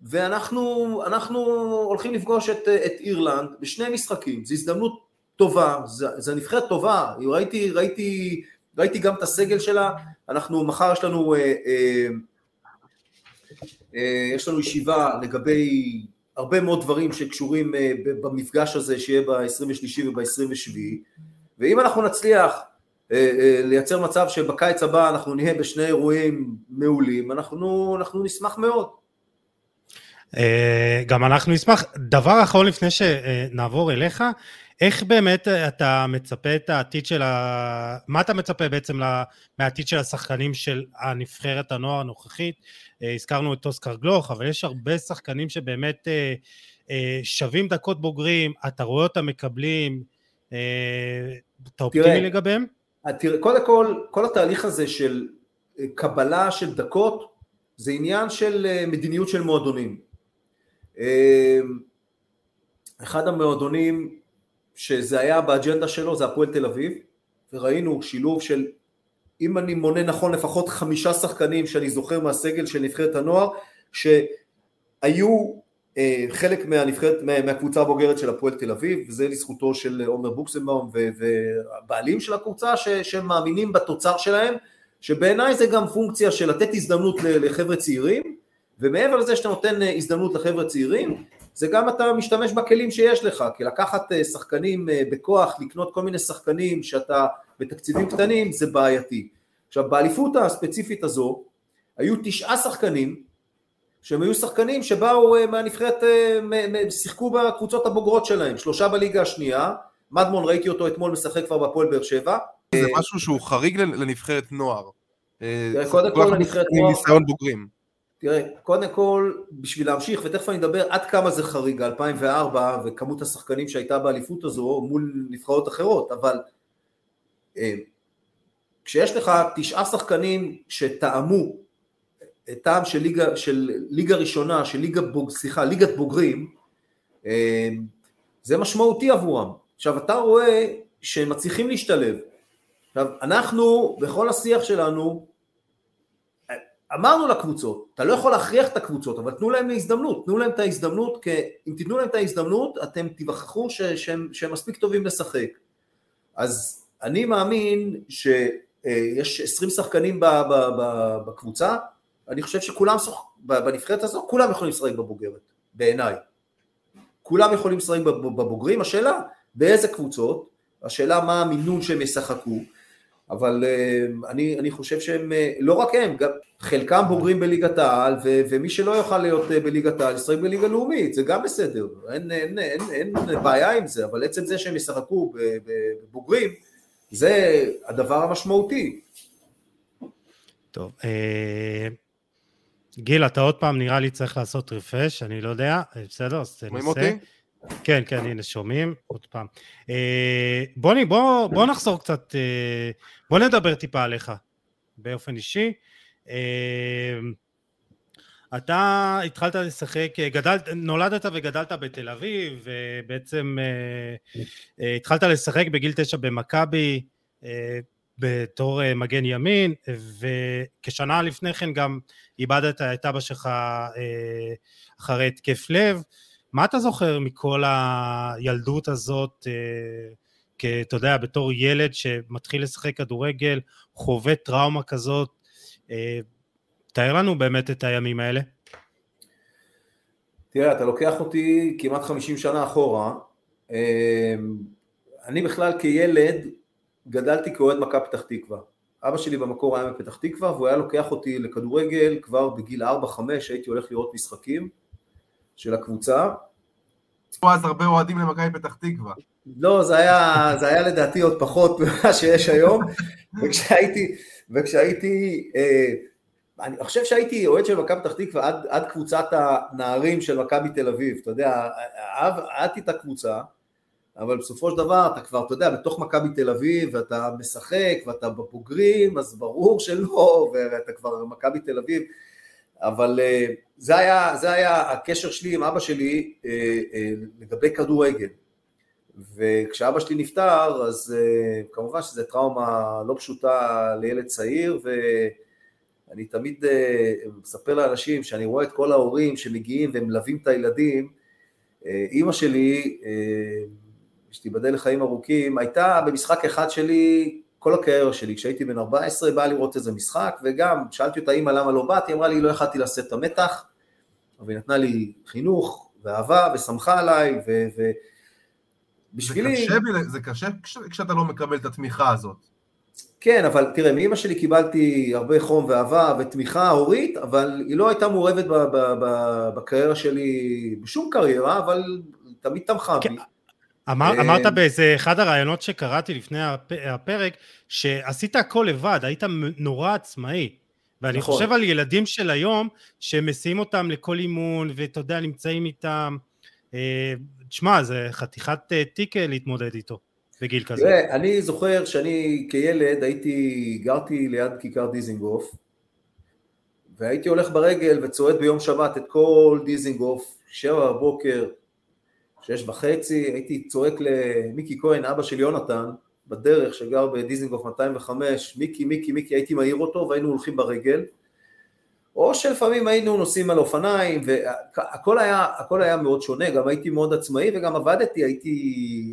ואנחנו הולכים לפגוש את, את אירלנד בשני משחקים, זו הזדמנות טובה, זו נבחרת טובה, ראיתי, ראיתי, ראיתי גם את הסגל שלה, אנחנו, מחר יש לנו, אה, אה, אה, יש לנו ישיבה לגבי הרבה מאוד דברים שקשורים אה, במפגש הזה שיהיה ב-23 וב-27, ואם אנחנו נצליח אה, אה, לייצר מצב שבקיץ הבא אנחנו נהיה בשני אירועים מעולים, אנחנו, אנחנו נשמח מאוד. אה, גם אנחנו נשמח. דבר אחרון לפני שנעבור אליך, איך באמת אתה מצפה את העתיד של ה... מה אתה מצפה בעצם מהעתיד של השחקנים של הנבחרת הנוער הנוכחית? אה, הזכרנו את אוסקר גלוך, אבל יש הרבה שחקנים שבאמת אה, שווים דקות בוגרים, אתה רואה אותם מקבלים, אתה אופטימי לגביהם? תראה, קודם כל, כל התהליך הזה של קבלה של דקות, זה עניין של מדיניות של מועדונים. אמ, אחד המועדונים שזה היה באג'נדה שלו זה הפועל תל אביב, וראינו שילוב של, אם אני מונה נכון, לפחות חמישה שחקנים שאני זוכר מהסגל של נבחרת הנוער, שהיו אה, חלק מהנבחרת, מהקבוצה הבוגרת של הפועל תל אביב, וזה לזכותו של עומר בוקסנבאום והבעלים של הקבוצה ש, שהם מאמינים בתוצר שלהם, שבעיניי זה גם פונקציה של לתת הזדמנות לחבר'ה צעירים, ומעבר לזה שאתה נותן אה, הזדמנות לחבר'ה צעירים, זה גם אתה משתמש בכלים שיש לך, כי לקחת אה, שחקנים אה, בכוח, לקנות כל מיני שחקנים שאתה בתקציבים קטנים, זה בעייתי. עכשיו באליפות הספציפית הזו, היו תשעה שחקנים, שהם היו שחקנים שבאו מהנבחרת, שיחקו בקבוצות הבוגרות שלהם, שלושה בליגה השנייה, מדמון ראיתי אותו אתמול משחק כבר בהפועל באר שבע. זה משהו שהוא חריג לנבחרת נוער. קודם כל לנבחרת נוער. ניסיון בוגרים. תראה, קודם כל, בשביל להמשיך, ותכף אני אדבר עד כמה זה חריג, 2004 וכמות השחקנים שהייתה באליפות הזו מול נבחרות אחרות, אבל אה, כשיש לך תשעה שחקנים שטעמו טעם של ליגה, של ליגה ראשונה, של ליגה בוג, סליחה, ליגת בוגרים, אה, זה משמעותי עבורם. עכשיו אתה רואה שהם מצליחים להשתלב. עכשיו אנחנו, בכל השיח שלנו, אמרנו לקבוצות, אתה לא יכול להכריח את הקבוצות, אבל תנו להם הזדמנות, תנו להם את ההזדמנות, כי אם תיתנו להם את ההזדמנות, אתם תיווכחו שהם, שהם מספיק טובים לשחק. אז אני מאמין שיש 20 שחקנים בקבוצה, אני חושב שכולם, בנבחרת הזו, כולם יכולים לשחק בבוגרת, בעיניי. כולם יכולים לשחק בבוגרים, השאלה באיזה קבוצות, השאלה מה המינון שהם ישחקו, אבל אני, אני חושב שהם, לא רק הם, גם חלקם בוגרים בליגת העל, ומי שלא יוכל להיות בליגת העל, ישחק בליגה לאומית, זה גם בסדר, אין, אין, אין, אין, אין בעיה עם זה, אבל עצם זה שהם ישחקו בבוגרים, זה הדבר המשמעותי. טוב, גיל, אתה עוד פעם נראה לי צריך לעשות רפש, אני לא יודע, בסדר, אז תנסה. אותי? כן, כן, הנה, שומעים, עוד פעם. אה, בוני, בוא, בוא נחזור קצת, אה, בוא נדבר טיפה עליך, באופן אישי. אה, אתה התחלת לשחק, גדלת, נולדת וגדלת בתל אביב, ובעצם התחלת לשחק בגיל תשע במכבי, בתור אה, מגן ימין, וכשנה לפני כן גם איבדת את אבא שלך אה, אחרי התקף לב. מה אתה זוכר מכל הילדות הזאת, אה, אתה יודע, בתור ילד שמתחיל לשחק כדורגל, חווה טראומה כזאת? תאר לנו באמת את הימים האלה. תראה, אתה לוקח אותי כמעט 50 שנה אחורה. אני בכלל כילד גדלתי כאוהד מכבי פתח תקווה. אבא שלי במקור היה מפתח תקווה והוא היה לוקח אותי לכדורגל כבר בגיל 4-5 הייתי הולך לראות משחקים של הקבוצה. פה אז הרבה אוהדים למכבי פתח תקווה. לא, זה היה, זה היה לדעתי עוד פחות ממה שיש היום, וכשהייתי, וכשהייתי, אה, אני חושב שהייתי אוהד של מכבי פתח תקווה עד, עד קבוצת הנערים של מכבי תל אביב, אתה יודע, אהבתי את הקבוצה, אבל בסופו של דבר אתה כבר, אתה יודע, בתוך מכבי תל אביב, ואתה משחק, ואתה בבוגרים, אז ברור שלא, ואתה כבר מכבי תל אביב, אבל אה, זה היה, זה היה הקשר שלי עם אבא שלי אה, אה, לגבי כדורגל. וכשאבא שלי נפטר, אז כמובן שזו טראומה לא פשוטה לילד צעיר, ואני תמיד מספר לאנשים שאני רואה את כל ההורים שמגיעים ומלווים את הילדים, אימא שלי שתיבדל לחיים ארוכים, הייתה במשחק אחד שלי כל הקריירה שלי, כשהייתי בן 14 באה לראות איזה משחק, וגם שאלתי אותה אימא למה לא באתי, היא אמרה לי לא יכלתי לשאת את המתח, אבל היא נתנה לי חינוך ואהבה ושמחה עליי, ו... ו... בשבילי... זה קשה, זה קשה כשאתה לא מקבל את התמיכה הזאת. כן, אבל תראה, מאמא שלי קיבלתי הרבה חום ואהבה ותמיכה הורית, אבל היא לא הייתה מעורבת בקריירה שלי בשום קריירה, אבל תמיד תמכה בי. כן, אמר, אה, אמרת באיזה אחד הראיונות שקראתי לפני הפרק, שעשית הכל לבד, היית נורא עצמאי. ואני נכון. חושב על ילדים של היום, שמסיעים אותם לכל אימון, ואתה יודע, נמצאים איתם. אה, תשמע, זה חתיכת אה, תיק להתמודד איתו, בגיל כזה. תראה, אני זוכר שאני כילד הייתי, גרתי ליד כיכר דיזינגוף, והייתי הולך ברגל וצועד ביום שבת את כל דיזינגוף, שבע בבוקר, שש וחצי, הייתי צועק למיקי כהן, אבא של יונתן, בדרך שגר בדיזנגוף 205, מיקי, מיקי, מיקי, הייתי מעיר אותו והיינו הולכים ברגל, או שלפעמים היינו נוסעים על אופניים, והכל היה, היה מאוד שונה, גם הייתי מאוד עצמאי וגם עבדתי, הייתי,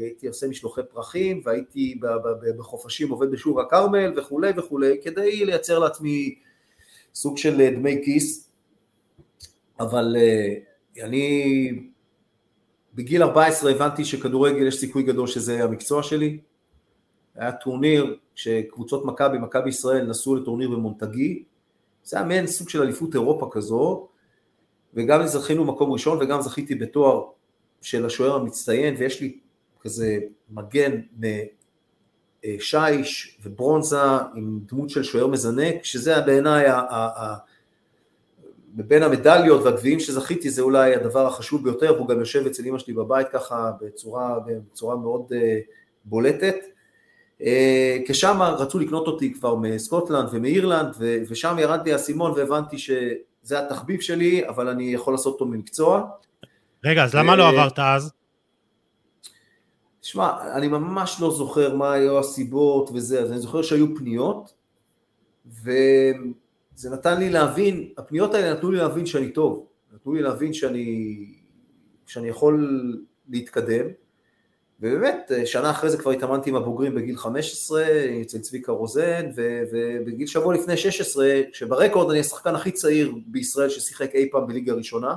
הייתי עושה משלוחי פרחים, והייתי בחופשים עובד בשור הכרמל וכולי וכולי, כדי לייצר לעצמי סוג של דמי כיס, אבל אה, אני בגיל 14 הבנתי שכדורגל יש סיכוי גדול שזה המקצוע שלי. היה טורניר שקבוצות מכבי, מכבי ישראל נסעו לטורניר במונטגי, זה היה מעין סוג של אליפות אירופה כזו, וגם זכינו מקום ראשון וגם זכיתי בתואר של השוער המצטיין, ויש לי כזה מגן משיש וברונזה עם דמות של שוער מזנק, שזה בעיניי מבין המדליות והגביעים שזכיתי זה אולי הדבר החשוב ביותר, והוא גם יושב אצל אמא שלי בבית ככה בצורה, בצורה מאוד uh, בולטת. Uh, כשם רצו לקנות אותי כבר מסקוטלנד ומאירלנד, ו- ושם ירד לי האסימון והבנתי שזה התחביב שלי, אבל אני יכול לעשות אותו ממקצוע. רגע, אז למה לא אה, עברת אז? תשמע, אני ממש לא זוכר מה היו הסיבות וזה, אז אני זוכר שהיו פניות, ו... זה נתן לי להבין, הפניות האלה נתנו לי להבין שאני טוב, נתנו לי להבין שאני, שאני יכול להתקדם, ובאמת, שנה אחרי זה כבר התאמנתי עם הבוגרים בגיל 15, אצל צביקה רוזן, ובגיל שבוע לפני 16, שברקורד אני השחקן הכי צעיר בישראל ששיחק אי פעם בליגה ראשונה.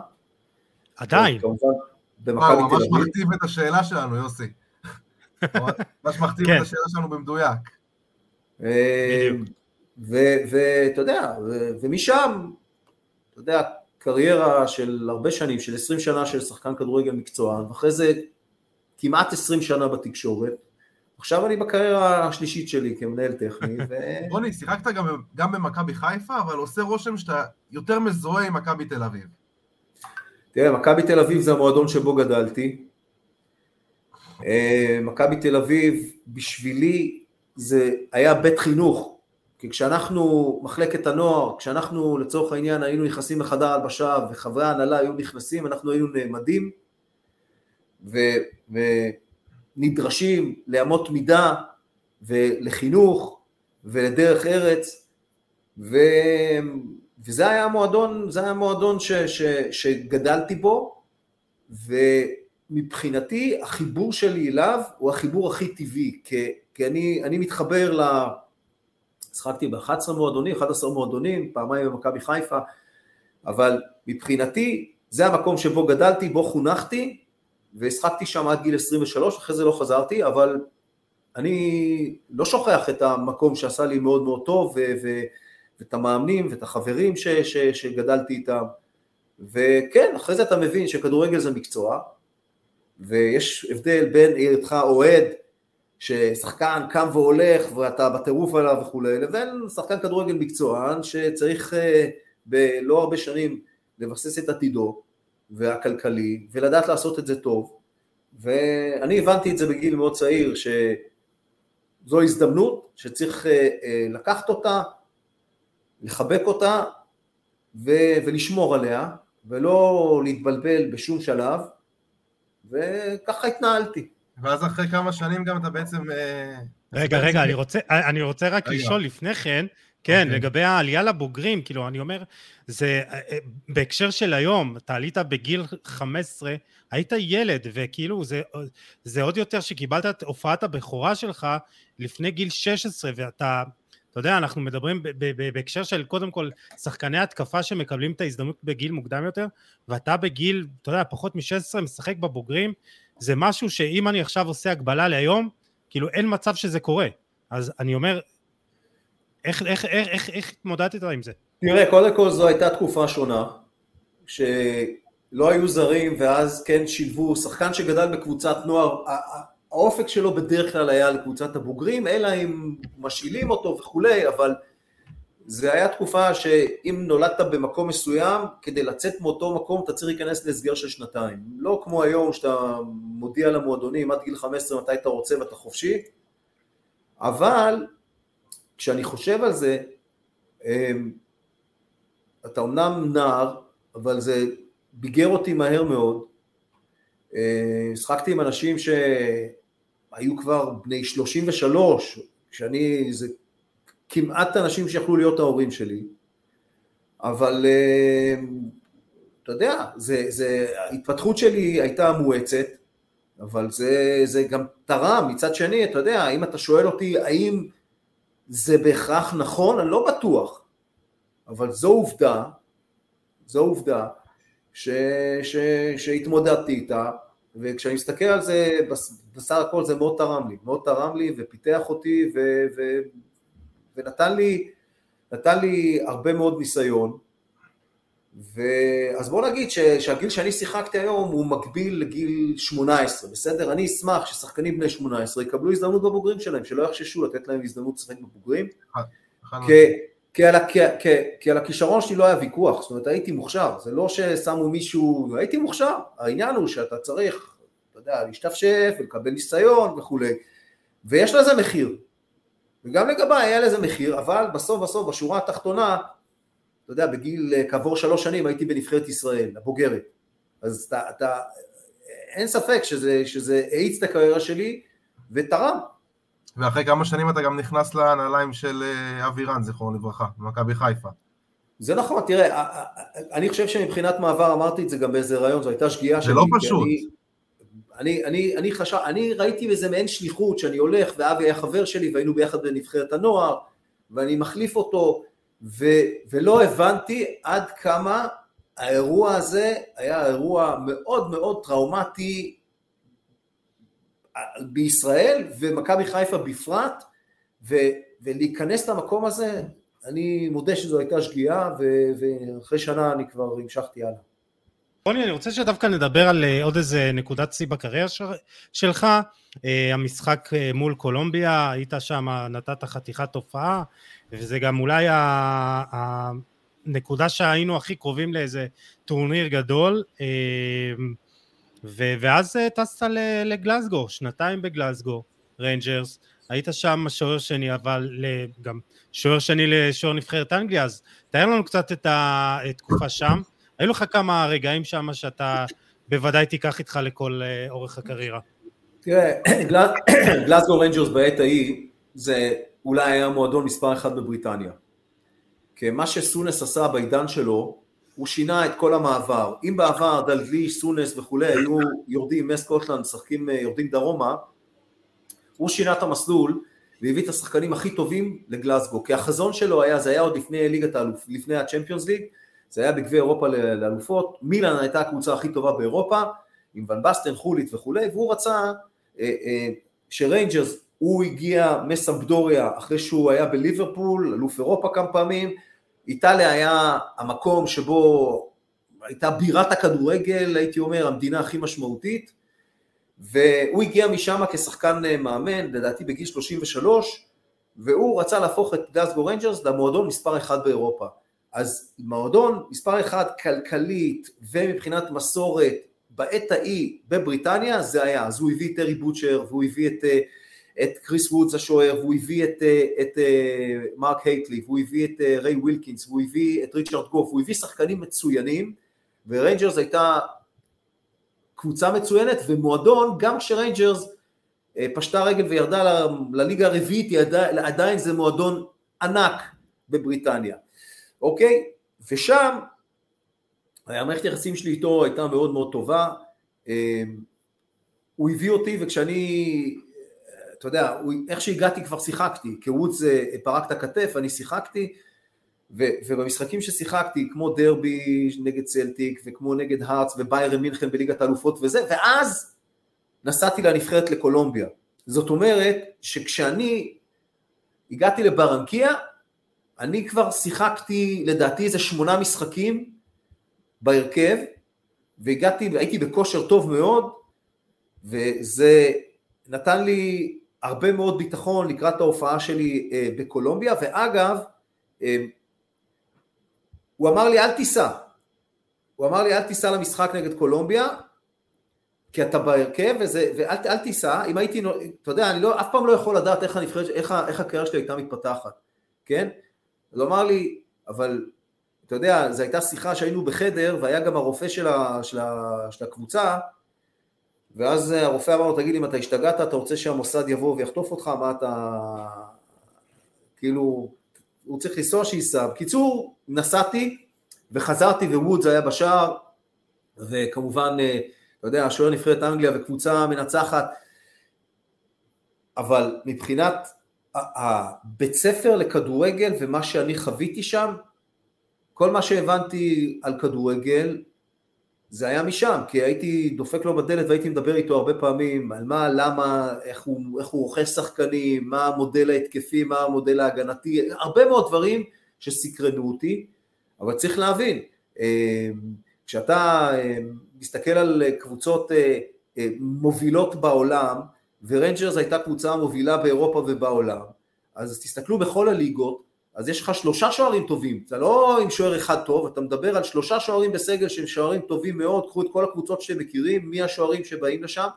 עדיין. כמובן, במכבי תל אביב. ממש מכתיב את השאלה שלנו, יוסי. ממש מכתיב את כן. השאלה שלנו במדויק. ואתה יודע, ומשם, אתה יודע, קריירה של הרבה שנים, של 20 שנה של שחקן כדורגל מקצוען, ואחרי זה כמעט 20 שנה בתקשורת. עכשיו אני בקריירה השלישית שלי כמנהל טכני. ו... [LAUGHS] רוני, שיחקת גם, גם במכבי חיפה, אבל עושה רושם שאתה יותר מזוהה עם מכבי תל אביב. תראה, מכבי תל אביב זה המועדון שבו גדלתי. אה, מכבי תל אביב, בשבילי, זה היה בית חינוך. כי כשאנחנו, מחלקת הנוער, כשאנחנו לצורך העניין היינו נכנסים לחדר הלבשה וחברי ההנהלה היו נכנסים, אנחנו היינו נעמדים ונדרשים לאמות מידה ולחינוך ולדרך ארץ ו, וזה היה המועדון, זה היה המועדון ש, ש, שגדלתי בו ומבחינתי החיבור שלי אליו הוא החיבור הכי טבעי כי, כי אני, אני מתחבר ל... שחקתי ב-11 מועדונים, 11 מועדונים, פעמיים במכבי חיפה, אבל מבחינתי זה המקום שבו גדלתי, בו חונכתי, והשחקתי שם עד גיל 23, אחרי זה לא חזרתי, אבל אני לא שוכח את המקום שעשה לי מאוד מאוד טוב, ו- ו- ואת המאמנים ואת החברים ש- ש- שגדלתי איתם, וכן, אחרי זה אתה מבין שכדורגל זה מקצוע, ויש הבדל בין היותך אוהד ששחקן קם והולך ואתה בטירוף עליו וכולי, לבין שחקן כדורגל מקצוען שצריך אה, בלא הרבה שנים לבסס את עתידו והכלכלי ולדעת לעשות את זה טוב. ואני הבנתי את זה בגיל מאוד צעיר שזו הזדמנות שצריך אה, אה, לקחת אותה, לחבק אותה ולשמור עליה ולא להתבלבל בשום שלב. וככה התנהלתי. ואז אחרי כמה שנים גם אתה בעצם... אה, רגע, רגע, אני רוצה, אני רוצה רק לשאול לפני כן, כן, okay. אוקיי. לגבי העלייה לבוגרים, כאילו, אני אומר, זה אה, אה, בהקשר של היום, אתה עלית בגיל 15, היית ילד, וכאילו, זה, זה עוד יותר שקיבלת את הופעת הבכורה שלך לפני גיל 16, ואתה, אתה יודע, אנחנו מדברים בהקשר של קודם כל שחקני התקפה שמקבלים את ההזדמנות בגיל מוקדם יותר, ואתה בגיל, אתה יודע, פחות מ-16 משחק בבוגרים, זה משהו שאם אני עכשיו עושה הגבלה להיום, כאילו אין מצב שזה קורה. אז אני אומר, איך, איך, איך, איך, איך התמודדת עם זה? תראה, קודם כל זו הייתה תקופה שונה, שלא היו זרים ואז כן שילבו, שחקן שגדל בקבוצת נוער, האופק שלו בדרך כלל היה לקבוצת הבוגרים, אלא אם משאילים אותו וכולי, אבל זה היה תקופה שאם נולדת במקום מסוים, כדי לצאת מאותו מקום אתה צריך להיכנס להסגר של שנתיים. לא כמו היום שאתה מודיע למועדונים עד גיל 15 מתי אתה רוצה ואתה חופשי, אבל כשאני חושב על זה, אמ, אתה אומנם נער, אבל זה ביגר אותי מהר מאוד. אה, שחקתי עם אנשים שהיו כבר בני 33, כשאני, זה כמעט אנשים שיכלו להיות ההורים שלי, אבל אה, אתה יודע, זה, זה, ההתפתחות שלי הייתה מואצת, אבל זה, זה גם תרם, מצד שני, אתה יודע, אם אתה שואל אותי האם זה בהכרח נכון, אני לא בטוח, אבל זו עובדה, זו עובדה ש, ש, שהתמודדתי איתה, וכשאני מסתכל על זה, בסך הכל זה מאוד תרם לי, מאוד תרם לי ופיתח אותי ו, ו, ונתן לי, לי הרבה מאוד ניסיון, אז בוא נגיד ש, שהגיל שאני שיחקתי היום הוא מקביל לגיל 18, בסדר? אני אשמח ששחקנים בני 18 יקבלו הזדמנות בבוגרים שלהם, שלא יחששו לתת להם הזדמנות לשחק בבוגרים, כי, כי, על, כי, כי, כי על הכישרון שלי לא היה ויכוח, זאת אומרת הייתי מוכשר, זה לא ששמו מישהו, הייתי מוכשר, העניין הוא שאתה צריך, אתה יודע, להשתפשף ולקבל ניסיון וכולי, ויש לזה מחיר, וגם לגביי היה לזה מחיר, אבל בסוף בסוף בשורה התחתונה, אתה יודע, בגיל, אה, כעבור שלוש שנים הייתי בנבחרת ישראל, הבוגרת, אז אתה, אתה אין ספק שזה, שזה האיץ את הקריירה שלי ותרם. ואחרי כמה שנים אתה גם נכנס לנעליים של אה, אבירן, זכרונו לברכה, במכבי חיפה. זה נכון, תראה, אני חושב שמבחינת מעבר, אמרתי את זה גם באיזה רעיון, זו הייתה שגיאה שלי. זה לא פשוט. אני, אני, אני, אני, חשב, אני ראיתי בזה מעין שליחות שאני הולך ואבי היה חבר שלי והיינו ביחד בנבחרת הנוער ואני מחליף אותו ו, ולא הבנתי עד כמה האירוע הזה היה אירוע מאוד מאוד טראומטי בישראל ומכבי חיפה בפרט ו, ולהיכנס למקום הזה, אני מודה שזו הייתה שגיאה, ואחרי שנה אני כבר המשכתי הלאה. רוני, אני רוצה שדווקא נדבר על אה, עוד איזה נקודת שיא בקריירה שלך, אה, המשחק אה, מול קולומביה, היית שם, נתת חתיכת תופעה, וזה גם אולי הנקודה שהיינו הכי קרובים לאיזה טורניר גדול, ואז טסת לגלסגו, שנתיים בגלסגו, ריינג'רס, היית שם שוער שני, אבל גם שוער שני לשוער נבחרת אנגליה, אז תאר לנו קצת את התקופה שם. היו לך כמה רגעים שם שאתה בוודאי תיקח איתך לכל אה, אורך הקריירה. תראה, [COUGHS] גלאסגו רנג'רס בעת ההיא, זה אולי היה מועדון מספר אחת בבריטניה. כי מה שסונס עשה בעידן שלו, הוא שינה את כל המעבר. אם בעבר דלגליש, סונס וכולי היו יורדים מסקוטלנד, משחקים, אה, יורדים דרומה, הוא שינה את המסלול והביא את השחקנים הכי טובים לגלאסגו, כי החזון שלו היה, זה היה עוד לפני ליגת האלופות, לפני ה Champions League, זה היה בגביע אירופה לאלופות, מילאן הייתה הקבוצה הכי טובה באירופה, עם ון בסטן, חולית וכולי, והוא רצה אה, אה, שריינג'רס, הוא הגיע מסמפדוריה אחרי שהוא היה בליברפול, אלוף אירופה כמה פעמים, איטליה היה המקום שבו הייתה בירת הכדורגל, הייתי אומר, המדינה הכי משמעותית, והוא הגיע משם כשחקן אה, מאמן, לדעתי בגיל 33, והוא רצה להפוך את גלסגו ריינג'רס למועדון מספר אחד באירופה. אז מועדון מספר אחד כלכלית ומבחינת מסורת בעת ההיא בבריטניה זה היה, אז הוא הביא את טרי בוטשר והוא הביא את, אה, את קריס וודס השוער והוא הביא את, אה, את מרק הייטלי והוא הביא את ריי ווילקינס והוא הביא את ריצ'רד גוף, הוא הביא שחקנים מצוינים וריינג'רס הייתה קבוצה מצוינת ומועדון, גם כשריינג'רס אה, פשטה רגל וירדה לליגה הרביעית, עדיין זה מועדון ענק בבריטניה, אוקיי? ושם המערכת היחסים שלי איתו הייתה מאוד מאוד טובה, אה, הוא הביא אותי וכשאני, אתה יודע, איך שהגעתי כבר שיחקתי, כי וודס אה, פרק את הכתף, אני שיחקתי, ו, ובמשחקים ששיחקתי, כמו דרבי נגד צלטיק, וכמו נגד הארץ וביירן מינכן בליגת האלופות וזה, ואז נסעתי לנבחרת לקולומביה. זאת אומרת שכשאני הגעתי לברנקיה, אני כבר שיחקתי לדעתי איזה שמונה משחקים בהרכב, והגעתי, הייתי בכושר טוב מאוד, וזה נתן לי הרבה מאוד ביטחון לקראת ההופעה שלי אה, בקולומביה, ואגב, אה, הוא אמר לי אל תיסע, הוא אמר לי אל תיסע למשחק נגד קולומביה, כי אתה בהרכב וזה, ואל אל תיסע, אם הייתי, אתה יודע, אני לא, אף פעם לא יכול לדעת איך, איך, איך הקריירה שלי הייתה מתפתחת, כן? אז הוא אמר לי, אבל אתה יודע, זו הייתה שיחה שהיינו בחדר והיה גם הרופא של, ה, של, ה, של הקבוצה ואז הרופא אמר לו, תגיד, אם אתה השתגעת, אתה רוצה שהמוסד יבוא ויחטוף אותך, מה אתה... כאילו, הוא צריך לנסוע שייסע. בקיצור, נסעתי וחזרתי ווודס היה בשער, וכמובן, אתה יודע, שוער נבחרת אנגליה וקבוצה מנצחת, אבל מבחינת הבית ספר לכדורגל ומה שאני חוויתי שם, כל מה שהבנתי על כדורגל זה היה משם, כי הייתי דופק לו בדלת והייתי מדבר איתו הרבה פעמים על מה, למה, איך הוא, איך הוא רוכש שחקנים, מה המודל ההתקפי, מה המודל ההגנתי, הרבה מאוד דברים שסקרנו אותי, אבל צריך להבין, אה, כשאתה אה, מסתכל על קבוצות אה, מובילות בעולם, ורנג'רס הייתה קבוצה מובילה באירופה ובעולם, אז תסתכלו בכל הליגות, אז יש לך שלושה שוערים טובים, אתה לא עם שוער אחד טוב, אתה מדבר על שלושה שוערים בסגל שהם שוערים טובים מאוד, קחו את כל הקבוצות שאתם מכירים, מי השוערים שבאים לשם,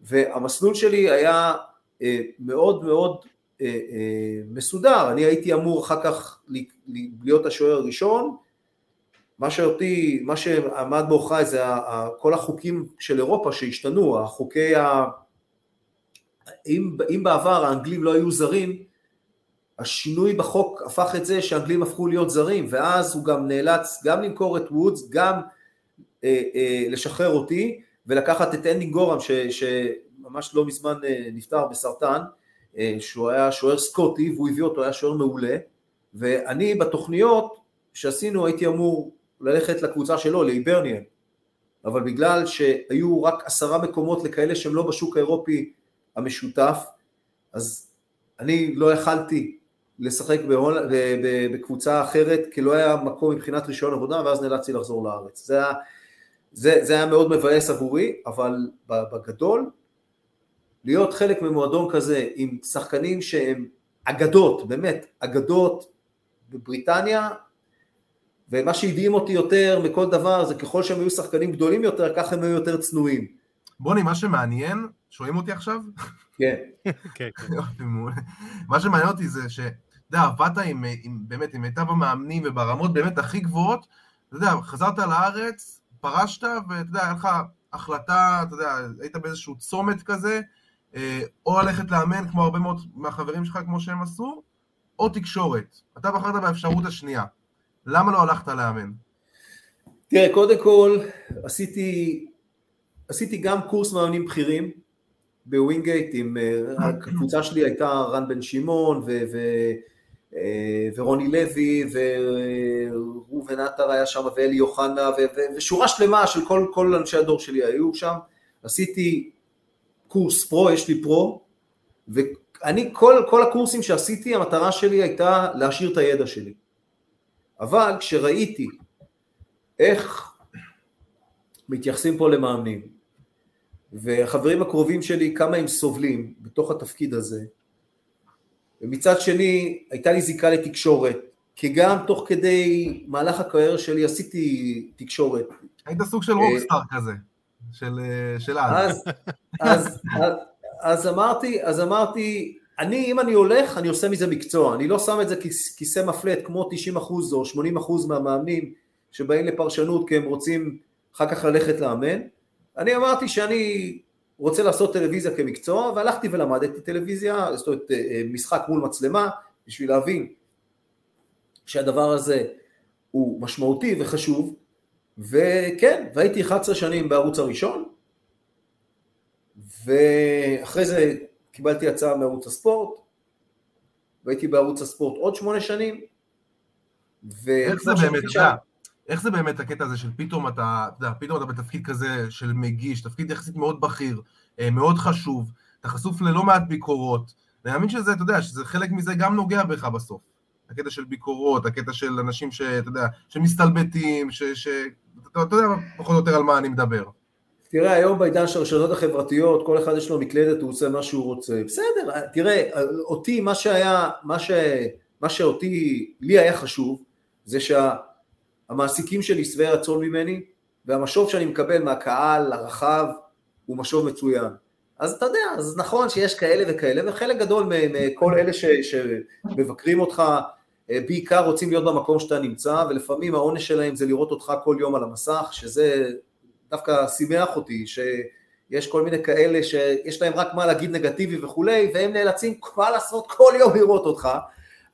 והמסלול שלי היה אה, מאוד מאוד אה, אה, מסודר, אני הייתי אמור אחר כך להיות השוער הראשון, מה שאותי, מה שעמד בעוכריי זה כל החוקים של אירופה שהשתנו, החוקי ה... אם, אם בעבר האנגלים לא היו זרים, השינוי בחוק הפך את זה שהאנגלים הפכו להיות זרים, ואז הוא גם נאלץ גם למכור את וודס, גם אה, אה, לשחרר אותי, ולקחת את אנדי גורם, ש, שממש לא מזמן אה, נפטר בסרטן, אה, שהוא היה שוער סקוטי, והוא הביא אותו, היה שוער מעולה, ואני בתוכניות שעשינו הייתי אמור ללכת לקבוצה שלו, לאיברניאן, אבל בגלל שהיו רק עשרה מקומות לכאלה שהם לא בשוק האירופי המשותף, אז אני לא יכלתי לשחק בהול... בקבוצה אחרת, כי לא היה מקום מבחינת רישיון עבודה, ואז נאלצתי לחזור לארץ. זה היה, זה, זה היה מאוד מבאס עבורי, אבל בגדול, להיות חלק ממועדון כזה עם שחקנים שהם אגדות, באמת, אגדות בבריטניה, ומה שהדהים אותי יותר מכל דבר זה ככל שהם היו שחקנים גדולים יותר, ככה הם היו יותר צנועים. בוני, מה שמעניין, שומעים אותי עכשיו? כן. כן, כן. [LAUGHS] מה שמעניין אותי זה ש... אתה יודע, עבדת עם, עם, באמת, עם מיטב המאמנים וברמות באמת הכי גבוהות, אתה יודע, חזרת לארץ, פרשת, ואתה יודע, היה לך החלטה, אתה יודע, היית באיזשהו צומת כזה, אה, או ללכת לאמן, כמו הרבה מאוד מהחברים שלך, כמו שהם עשו, או תקשורת. אתה בחרת באפשרות השנייה. למה לא הלכת לאמן? תראה, קודם כל, עשיתי, עשיתי גם קורס מאמנים בכירים בווינגייט, עם, אה, הקבוצה שלי הייתה רן בן שמעון ו, ו, אה, ורוני לוי וראובן עטר היה שם ואלי אוחנה ושורה שלמה של כל, כל אנשי הדור שלי היו שם. עשיתי קורס פרו, יש לי פרו, ואני, כל, כל הקורסים שעשיתי, המטרה שלי הייתה להשאיר את הידע שלי. אבל כשראיתי איך מתייחסים פה למאמנים, והחברים הקרובים שלי, כמה הם סובלים בתוך התפקיד הזה, ומצד שני, הייתה לי זיקה לתקשורת, כי גם תוך כדי מהלך הקריירה שלי עשיתי תקשורת. היית סוג של רוקסטאר כזה. של, אה, של אז. אז, אז, אז אמרתי, אז אמרתי, אני, אם אני הולך, אני עושה מזה מקצוע, אני לא שם את זה כיסא מפלט כמו 90% או 80% מהמאמנים שבאים לפרשנות כי הם רוצים אחר כך ללכת לאמן. אני אמרתי שאני רוצה לעשות טלוויזיה כמקצוע, והלכתי ולמדתי טלוויזיה, זאת אומרת אה, משחק מול מצלמה, בשביל להבין שהדבר הזה הוא משמעותי וחשוב, וכן, והייתי 11 שנים בערוץ הראשון, ואחרי זה קיבלתי הצעה מערוץ הספורט, והייתי בערוץ הספורט עוד שמונה שנים, איך זה באמת, אתה איך זה באמת הקטע הזה של פתאום אתה, אתה יודע, פתאום אתה בתפקיד כזה של מגיש, תפקיד יחסית מאוד בכיר, אה, מאוד חשוב, אתה חשוף ללא מעט ביקורות, אני מאמין שזה, אתה יודע, שזה חלק מזה גם נוגע בך בסוף. הקטע של ביקורות, הקטע של אנשים שאתה יודע, שמסתלבטים, ש... ש... אתה, אתה יודע פחות או יותר על מה אני מדבר. תראה, היום בעידן של הרשתות החברתיות, כל אחד יש לו מקלדת, הוא עושה מה שהוא רוצה. בסדר, תראה, אותי, מה שהיה, מה, ש, מה שאותי, לי היה חשוב, זה שהמעסיקים שלי שבעי רצון ממני, והמשוב שאני מקבל מהקהל הרחב הוא משוב מצוין. אז אתה יודע, אז נכון שיש כאלה וכאלה, וחלק גדול מכל אלה ש, שמבקרים אותך, אה, בעיקר רוצים להיות במקום שאתה נמצא, ולפעמים העונש שלהם זה לראות אותך כל יום על המסך, שזה דווקא שימח אותי, שיש כל מיני כאלה שיש להם רק מה להגיד נגטיבי וכולי, והם נאלצים מה לעשות כל יום לראות אותך,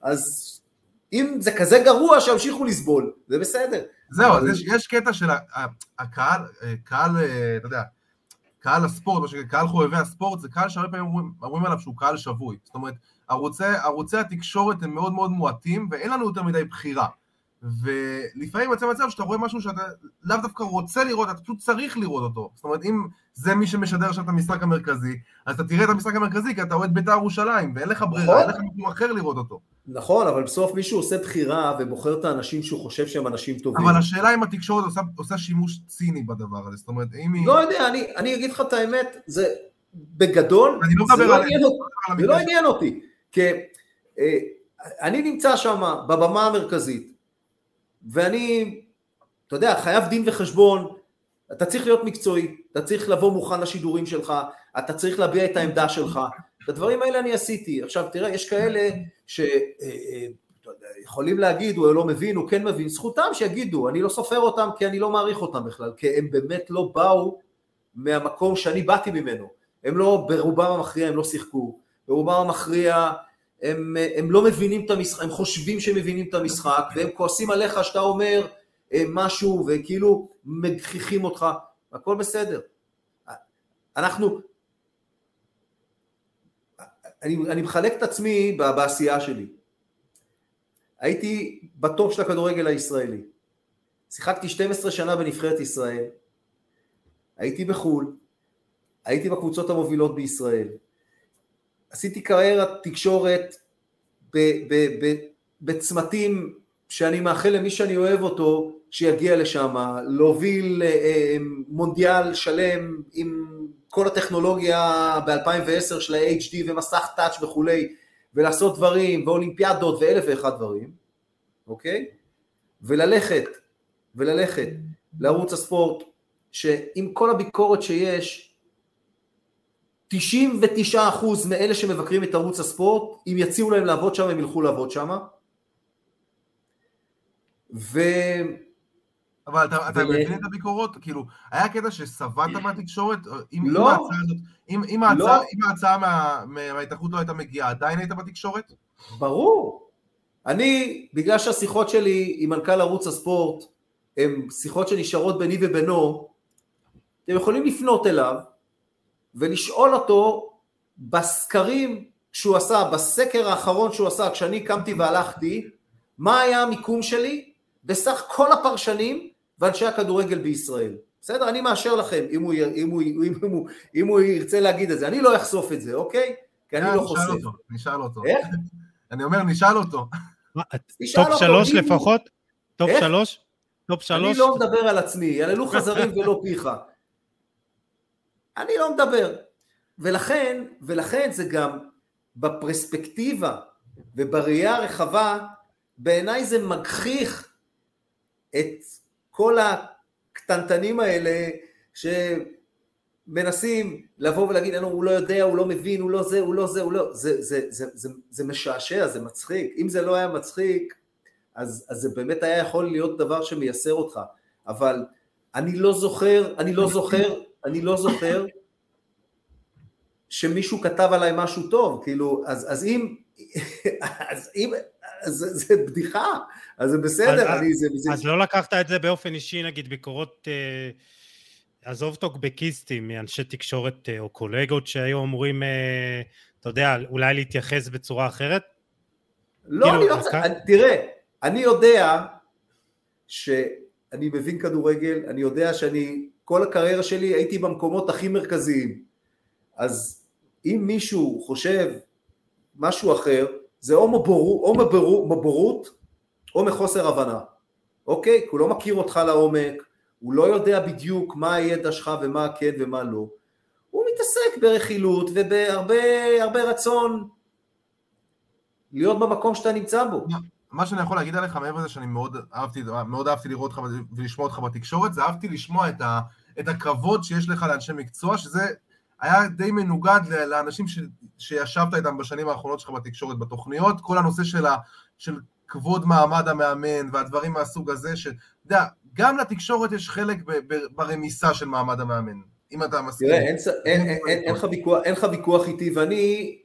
אז אם זה כזה גרוע, שימשיכו לסבול, זה בסדר. זהו, אז יש, יש קטע של הקהל, אה, קהל, אה, אתה יודע, קהל הספורט, קהל חובבי הספורט, זה קהל שהרבה פעמים אומרים, אומרים עליו שהוא קהל שבוי. זאת אומרת, ערוצי, ערוצי התקשורת הם מאוד מאוד מועטים, ואין לנו יותר מדי בחירה. ולפעמים יוצא מצב שאתה רואה משהו שאתה לאו דווקא רוצה לראות, אתה פשוט צריך לראות אותו. זאת אומרת, אם זה מי שמשדר עכשיו את המשחק המרכזי, אז אתה תראה את המשחק המרכזי כי אתה אוהד בית"ר ירושלים, ואין לך ברירה, נכון. אין לך מקום אחר לראות אותו. נכון, אבל בסוף מישהו עושה בחירה ובוחר את האנשים שהוא חושב שהם אנשים טובים. אבל השאלה אם התקשורת עושה, עושה שימוש ציני בדבר הזה, זאת אומרת, אם היא... לא יודע, אני, אני אגיד לך את האמת, זה בגדול, אני לא זה, לא עניין, זה לא עניין אותי, כי אה, אני נמצא שם בבמה המרכזית, ואני, אתה יודע, חייב דין וחשבון, אתה צריך להיות מקצועי, אתה צריך לבוא מוכן לשידורים שלך, אתה צריך להביע את העמדה שלך, את הדברים האלה אני עשיתי. עכשיו תראה, יש כאלה שיכולים להגיד, הוא לא מבין, הוא כן מבין, זכותם שיגידו, אני לא סופר אותם כי אני לא מעריך אותם בכלל, כי הם באמת לא באו מהמקום שאני באתי ממנו. הם לא, ברובם המכריע הם לא שיחקו, ברובם המכריע הם, הם לא מבינים את המשחק, הם חושבים שהם מבינים את המשחק, והם כועסים עליך שאתה אומר אה, משהו, וכאילו מגחיכים אותך, הכל בסדר. אנחנו, אני, אני מחלק את עצמי בעשייה שלי. הייתי בטופ של הכדורגל הישראלי. שיחקתי 12 שנה בנבחרת ישראל, הייתי בחו"ל, הייתי בקבוצות המובילות בישראל, עשיתי קריירת תקשורת בצמתים שאני מאחל למי שאני אוהב אותו שיגיע לשם, להוביל אה, מונדיאל שלם עם כל הטכנולוגיה ב-2010 של ה-HD ומסך טאץ' וכולי, ולעשות דברים, ואולימפיאדות ואלף ואחד דברים, אוקיי? וללכת, וללכת לערוץ הספורט, שעם כל הביקורת שיש, 99% מאלה שמבקרים את ערוץ הספורט, אם יציעו להם לעבוד שם, הם ילכו לעבוד שם. ו... אבל אתה, אתה מבין את הביקורות? כאילו, היה קטע ששבעת מהתקשורת? לא. אם ההצעה הזאת, אם, אם ההצעה. אם ההצעה מה, מההתאחדות לא הייתה מגיעה, עדיין היית בתקשורת? ברור. אני, בגלל שהשיחות שלי עם מנכ"ל ערוץ הספורט הן שיחות שנשארות ביני ובינו, אתם יכולים לפנות אליו ולשאול אותו בסקרים שהוא עשה, בסקר האחרון שהוא עשה, כשאני קמתי והלכתי, מה היה המיקום שלי בסך כל הפרשנים ואנשי הכדורגל בישראל. בסדר? אני מאשר לכם אם הוא, אם הוא, אם הוא, אם הוא ירצה להגיד את זה. אני לא אחשוף את זה, אוקיי? כי אני לא חושף. אותו, נשאל אותו. איך? [LAUGHS] אני אומר, נשאל אותו. top שלוש לפחות? top? שלוש? top שלוש? אני לא מדבר על עצמי, יהללך זר ולא פיך. אני לא מדבר. ולכן, ולכן זה גם בפרספקטיבה ובראייה הרחבה, בעיניי זה מגחיך את כל הקטנטנים האלה שמנסים לבוא ולהגיד, "אין, הוא לא יודע, הוא לא מבין, הוא לא זה, הוא לא זה, הוא לא... זה, זה, זה, זה, זה משעשע, זה מצחיק. אם זה לא היה מצחיק, אז, אז זה באמת היה יכול להיות דבר שמייסר אותך. אבל אני לא זוכר, אני לא זוכר, אני לא זוכר שמישהו כתב עליי משהו טוב, כאילו, אז, אז אם, [LAUGHS] אז אם, זה, זה בדיחה, אז זה בסדר, אז- אני, זה, זה, אז לא לקחת את זה באופן אישי, נגיד ביקורות, אה, עזוב טוקבקיסטים, מאנשי תקשורת אה, או קולגות שהיו אמורים, אה, אתה יודע, אולי להתייחס בצורה אחרת? לא, כאילו, אני לא כ- אני- תראה, אני יודע שאני מבין כדורגל, אני יודע שאני, כל הקריירה שלי הייתי במקומות הכי מרכזיים, אז אם מישהו חושב משהו אחר, זה או, מבורו, או מבורו, מבורות או מחוסר הבנה, אוקיי? כי הוא לא מכיר אותך לעומק, הוא לא יודע בדיוק מה הידע שלך ומה כן ומה לא, הוא מתעסק ברכילות ובהרבה הרבה רצון להיות במקום שאתה נמצא בו. מה שאני יכול להגיד עליך מעבר לזה שאני מאוד אהבתי, מאוד אהבתי לראות אותך ולשמוע אותך בתקשורת, זה אהבתי לשמוע את, ה, את הכבוד שיש לך לאנשי מקצוע, שזה היה די מנוגד לאנשים ש, שישבת איתם בשנים האחרונות שלך בתקשורת, בתוכניות, כל הנושא של, ה, של כבוד מעמד המאמן והדברים מהסוג הזה, שאתה יודע, גם לתקשורת יש חלק ב, ב, ברמיסה של מעמד המאמן, אם אתה מסכים. תראה, אין, לך ויכוח, איתי, ואני,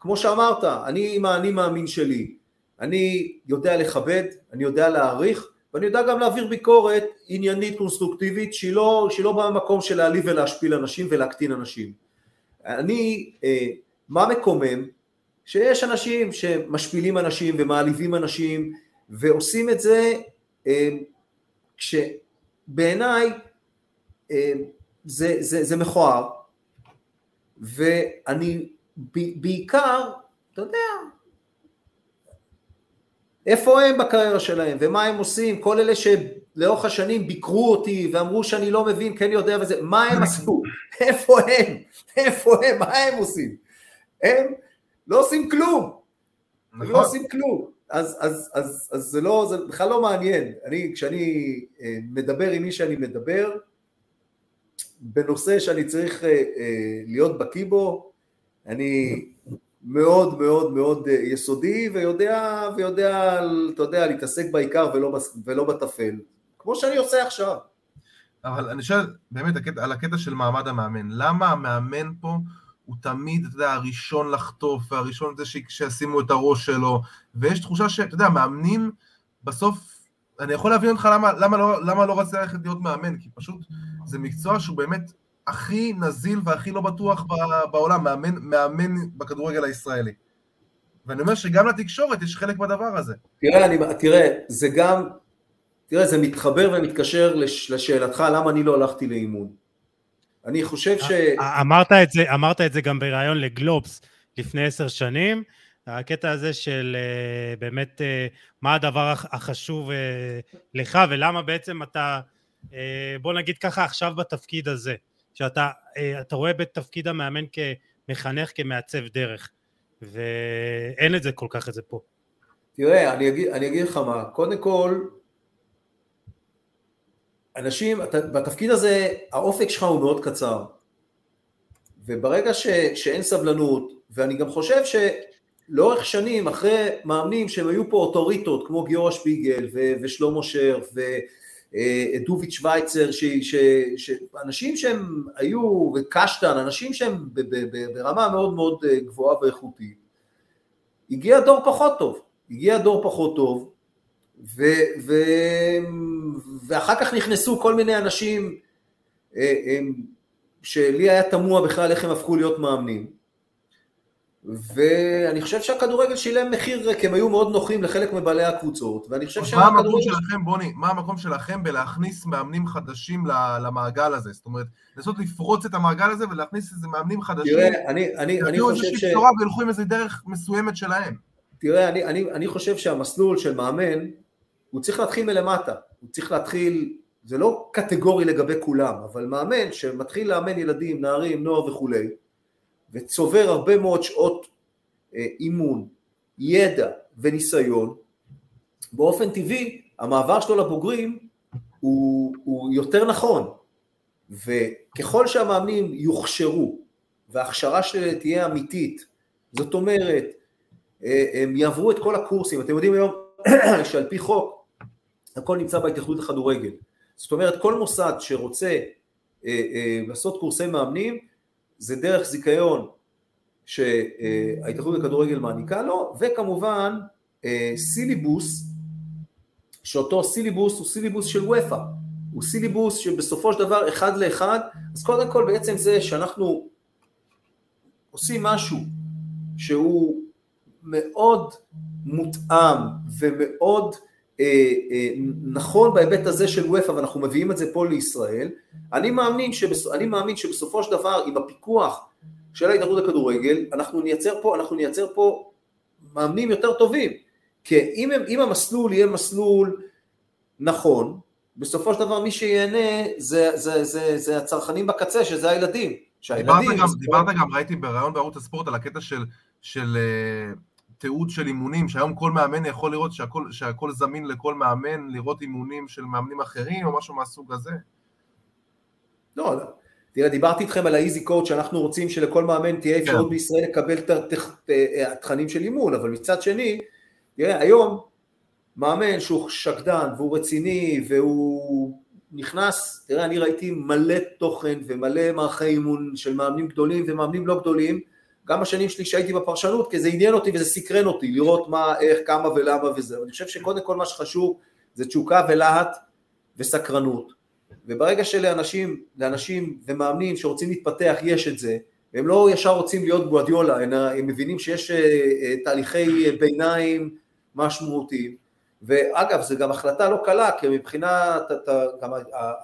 כמו שאמרת, אני עם האני מאמין שלי. אני יודע לכבד, אני יודע להעריך, ואני יודע גם להעביר ביקורת עניינית, קונסטרוקטיבית, שהיא לא, שהיא לא במקום של להעליב ולהשפיל אנשים ולהקטין אנשים. אני, אה, מה מקומם? שיש אנשים שמשפילים אנשים ומעליבים אנשים, ועושים את זה אה, כשבעיניי אה, זה, זה, זה מכוער, ואני בעיקר, אתה יודע, איפה הם בקריירה שלהם, ומה הם עושים, כל אלה שלאורך השנים ביקרו אותי ואמרו שאני לא מבין, כן יודע וזה, מה הם עשו, [LAUGHS] איפה הם, איפה הם, מה הם עושים, הם לא עושים כלום, הם לא עושים כלום, אז, אז, אז, אז זה לא, זה בכלל לא מעניין, אני, כשאני אה, מדבר עם מי שאני מדבר, בנושא שאני צריך אה, אה, להיות בקיא בו, אני מאוד מאוד מאוד יסודי ויודע, ויודע, אתה יודע, להתעסק בעיקר ולא, ולא בטפל, כמו שאני עושה עכשיו. אבל אני שואל באמת הקטע, על הקטע של מעמד המאמן, למה המאמן פה הוא תמיד, אתה יודע, הראשון לחטוף, והראשון זה ש- שישימו את הראש שלו, ויש תחושה שאתה יודע, מאמנים בסוף, אני יכול להבין אותך למה, למה, לא, למה לא רצית ללכת להיות מאמן, כי פשוט זה מקצוע שהוא באמת הכי נזיל והכי לא בטוח ב- בעולם, מאמן, מאמן בכדורגל הישראלי. ואני אומר שגם לתקשורת יש חלק בדבר הזה. תראה, אני, תראה, זה גם, תראה, זה מתחבר ומתקשר לש, לשאלתך למה אני לא הלכתי לאימון. אני חושב ש... אמרת את זה, אמרת את זה גם בריאיון לגלובס, לפני עשר שנים. הקטע הזה של אה, באמת אה, מה הדבר החשוב אה, לך ולמה בעצם אתה, בוא נגיד ככה, עכשיו בתפקיד הזה, שאתה רואה בתפקיד המאמן כמחנך, כמעצב דרך, ואין את זה כל כך את זה פה. תראה, אני אגיד, אני אגיד לך מה, קודם כל, אנשים, אתה, בתפקיד הזה האופק שלך הוא מאוד קצר, וברגע ש, שאין סבלנות, ואני גם חושב ש... לאורך שנים, אחרי מאמנים שהם היו פה אוטוריטות, כמו גיורא שפיגל ו- ושלמה שר ודוביץ' שווייצר, אנשים שהם היו, וקשטן, אנשים שהם ב- ב- ב- ברמה מאוד מאוד אה, גבוהה ואיכותית, הגיע דור פחות טוב, הגיע דור פחות טוב, ו- ו- ואחר כך נכנסו כל מיני אנשים אה, שלי היה תמוה בכלל איך הם הפכו להיות מאמנים. ואני חושב שהכדורגל שילם מחיר כי הם היו מאוד נוחים לחלק מבעלי הקבוצות, ואני חושב שהכדורגל... מה המקום שלכם, בוני, מה המקום שלכם בלהכניס מאמנים חדשים למעגל הזה? זאת אומרת, לנסות לפרוץ את המעגל הזה ולהכניס איזה מאמנים חדשים. תראה, אני, אני, אני חושב ש... איזושהי בשורה וילכו עם איזה דרך מסוימת שלהם. תראה, אני, אני, אני חושב שהמסלול של מאמן, הוא צריך להתחיל מלמטה, הוא צריך להתחיל, זה לא קטגורי לגבי כולם, אבל מאמן שמתחיל לאמן ילדים, נערים, נוער וכולי, וצובר הרבה מאוד שעות אה, אימון, ידע וניסיון, באופן טבעי המעבר שלו לבוגרים הוא, הוא יותר נכון, וככל שהמאמנים יוכשרו וההכשרה שלהם תהיה אמיתית, זאת אומרת, אה, הם יעברו את כל הקורסים, אתם יודעים היום [COUGHS] שעל פי חוק הכל נמצא בהתאחדות לכדורגל, זאת אומרת כל מוסד שרוצה אה, לעשות קורסי מאמנים זה דרך זיכיון שההתאחדות לכדורגל מעניקה לו, וכמובן אה, סיליבוס, שאותו סיליבוס הוא סיליבוס של וופא, הוא סיליבוס שבסופו של דבר אחד לאחד, אז קודם כל בעצם זה שאנחנו עושים משהו שהוא מאוד מותאם ומאוד אה, אה, נכון בהיבט הזה של וופא ואנחנו מביאים את זה פה לישראל, אני מאמין, שבס... אני מאמין שבסופו של דבר עם הפיקוח של ההתאחדות לכדורגל, אנחנו נייצר פה, אנחנו נייצר פה מאמנים יותר טובים, כי אם, אם המסלול יהיה מסלול נכון, בסופו של דבר מי שיהנה זה, זה, זה, זה, הצרכנים בקצה, שזה הילדים. דיברת גם, דיברת גם, ראיתי בריאיון בערוץ הספורט על הקטע של, של uh, תיעוד של אימונים, שהיום כל מאמן יכול לראות שהכל, שהכל זמין לכל מאמן, לראות אימונים של מאמנים אחרים או משהו מהסוג הזה. לא, לא. תראה, דיברתי איתכם על האיזי קוד שאנחנו רוצים שלכל מאמן תהיה כן. אפשרות בישראל לקבל את התכנים של אימון, אבל מצד שני, תראה, היום מאמן שהוא שקדן והוא רציני והוא נכנס, תראה, אני ראיתי מלא תוכן ומלא מערכי אימון של מאמנים גדולים ומאמנים לא גדולים, גם בשנים שלי שהייתי בפרשנות, כי זה עניין אותי וזה סקרן אותי, לראות מה, איך, כמה ולמה וזהו. אני חושב שקודם כל מה שחשוב זה תשוקה ולהט וסקרנות. וברגע שלאנשים לאנשים ומאמנים שרוצים להתפתח יש את זה, הם לא ישר רוצים להיות גואדיולה, הם מבינים שיש אה, אה, תהליכי ביניים משמעותיים, ואגב זו גם החלטה לא קלה, כי מבחינת, גם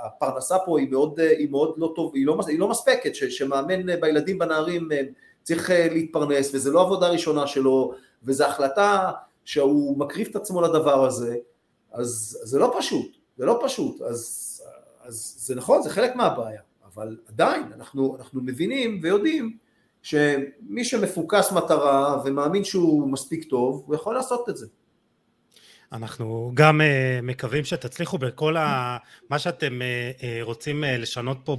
הפרנסה פה היא מאוד, היא מאוד לא טוב, היא לא, היא לא מספקת, שמאמן בילדים בנערים אה, צריך להתפרנס, וזו לא עבודה ראשונה שלו, וזו החלטה שהוא מקריב את עצמו לדבר הזה, אז זה לא פשוט, זה לא פשוט, אז אז זה נכון, זה חלק מהבעיה, אבל עדיין אנחנו, אנחנו מבינים ויודעים שמי שמפוקס מטרה ומאמין שהוא מספיק טוב, הוא יכול לעשות את זה. אנחנו גם uh, מקווים שתצליחו בכל ה... מה שאתם uh, uh, רוצים uh, לשנות פה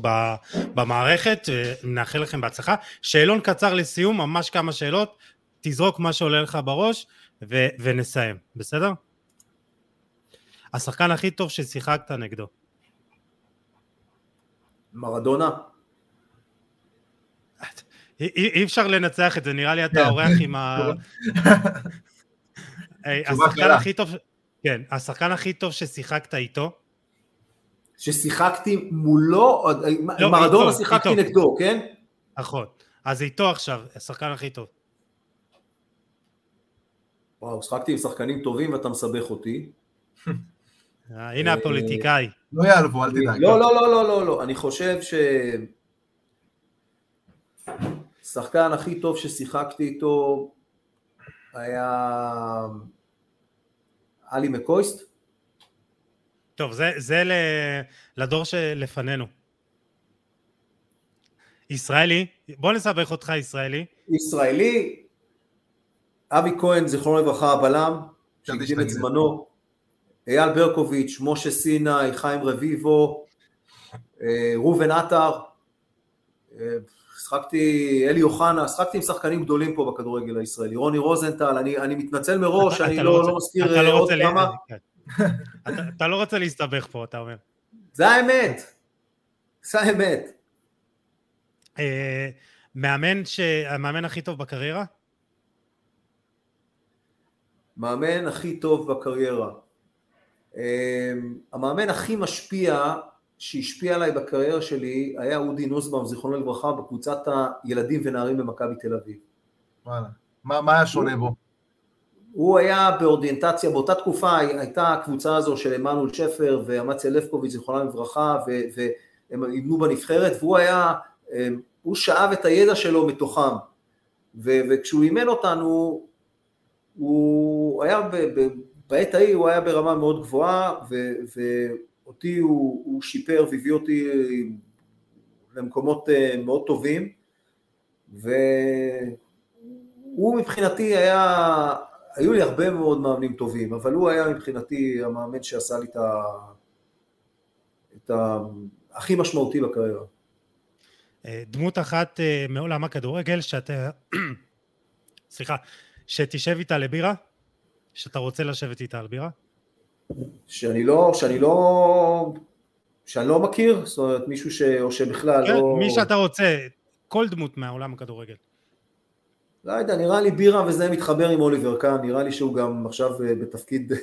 במערכת, uh, נאחל לכם בהצלחה. שאלון קצר לסיום, ממש כמה שאלות, תזרוק מה שעולה לך בראש ו- ונסיים, בסדר? השחקן הכי טוב ששיחקת נגדו. מרדונה. אי אפשר לנצח את זה, נראה לי אתה אורח עם ה... [LAUGHS] השחקן הכי טוב, כן, השחקן הכי טוב ששיחקת איתו? ששיחקתי מולו, לא, מרדונה שיחקתי נגדו, כן? נכון, אז איתו עכשיו, השחקן הכי טוב. וואו, שחקתי עם שחקנים טובים ואתה מסבך אותי. אה, הנה הפוליטיקאי. לא יעלבו, אל תדאג. לא, לא, לא, לא, לא, לא, אני חושב ש... השחקן הכי טוב ששיחקתי איתו היה עלי מקויסט. טוב, זה, זה לדור שלפנינו. ישראלי, בוא נסבך אותך ישראלי. ישראלי, אבי כהן, זיכרונו לברכה, הבלם, שהקדים את זמנו, אייל ברקוביץ', משה סיני, חיים רביבו, אה, ראובן עטר, אה, שחקתי, אלי אוחנה, שחקתי עם שחקנים גדולים פה בכדורגל הישראלי, רוני רוזנטל, אני, אני מתנצל מראש, אני לא, לא, לא מזכיר לא עוד כמה. אתה, אתה לא רוצה להסתבך פה, אתה אומר. זה האמת, זה האמת. אה, מאמן, ש... המאמן הכי טוב בקריירה? מאמן הכי טוב בקריירה. אה, המאמן הכי משפיע שהשפיע עליי בקריירה שלי היה אודי נוסבאום, זיכרונו לברכה, בקבוצת הילדים ונערים במכבי תל אביב. וואלה. מה, מה היה שונה בו? הוא היה באוריינטציה, באותה תקופה הייתה הקבוצה הזו של עמנואל שפר ואמציה לפקוביץ', זיכרונם לברכה, והם אימנו בנבחרת, והוא היה, אמ, הוא שאב את הידע שלו מתוכם, ו, וכשהוא אימן אותנו, הוא היה, ב, ב, בעת ההיא הוא היה ברמה מאוד גבוהה, ו, אותי הוא, הוא שיפר והביא אותי למקומות אה, מאוד טובים, והוא מבחינתי היה, היו לי הרבה מאוד מאמנים טובים, אבל הוא היה מבחינתי המאמן שעשה לי את ה... את ה... הכי משמעותי בקריירה. אה, דמות אחת אה, מעולם הכדורגל שאתה, [COUGHS] סליחה, שתשב איתה לבירה? שאתה רוצה לשבת איתה על בירה? שאני לא, שאני לא, שאני לא מכיר, זאת אומרת מישהו ש... או שבכלל כן, לא... מי שאתה רוצה, כל דמות מהעולם הכדורגל. לא יודע, נראה לי בירה וזה מתחבר עם אוליבר קאן, נראה לי שהוא גם עכשיו אה, בתפקיד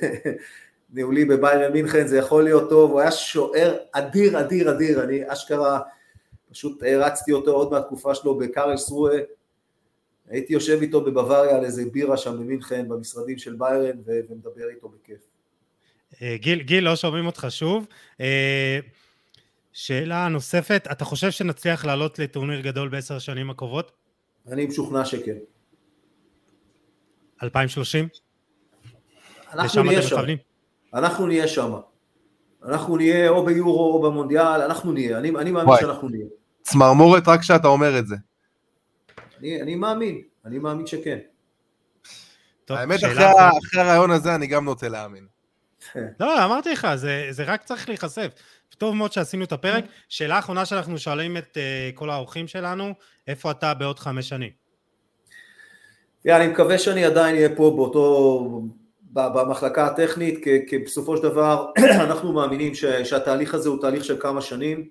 ניהולי בביירן מינכן, זה יכול להיות טוב, הוא היה שוער אדיר, אדיר, אדיר, אני אשכרה פשוט הרצתי אותו עוד מהתקופה שלו בקארל סרואה, הייתי יושב איתו בבוואריה על איזה בירה שם במינכן, במשרדים של ביירן, ומדבר איתו בכיף. אה, גיל, גיל, לא שומעים אותך שוב. אה, שאלה נוספת, אתה חושב שנצליח לעלות לטורניר גדול בעשר השנים הקרובות? אני משוכנע שכן. 2030? אנחנו נהיה שם. מכוונים? אנחנו נהיה שם. אנחנו נהיה או ביורו או במונדיאל, אנחנו נהיה. אני, אני מאמין וואי. שאנחנו נהיה. צמרמורת רק כשאתה אומר את זה. אני, אני מאמין, אני מאמין שכן. טוב, האמת, אחרי, אחרי הרעיון הזה אני גם נוטה להאמין. לא, אמרתי לך, זה, זה רק צריך להיחשף. טוב מאוד שעשינו את הפרק. שאלה אחרונה שאנחנו שואלים את uh, כל האורחים שלנו, איפה אתה בעוד חמש שנים? תראה, אני מקווה שאני עדיין אהיה פה באותו, במחלקה הטכנית, כי בסופו של דבר [CLEARS THROAT] אנחנו מאמינים ש, שהתהליך הזה הוא תהליך של כמה שנים,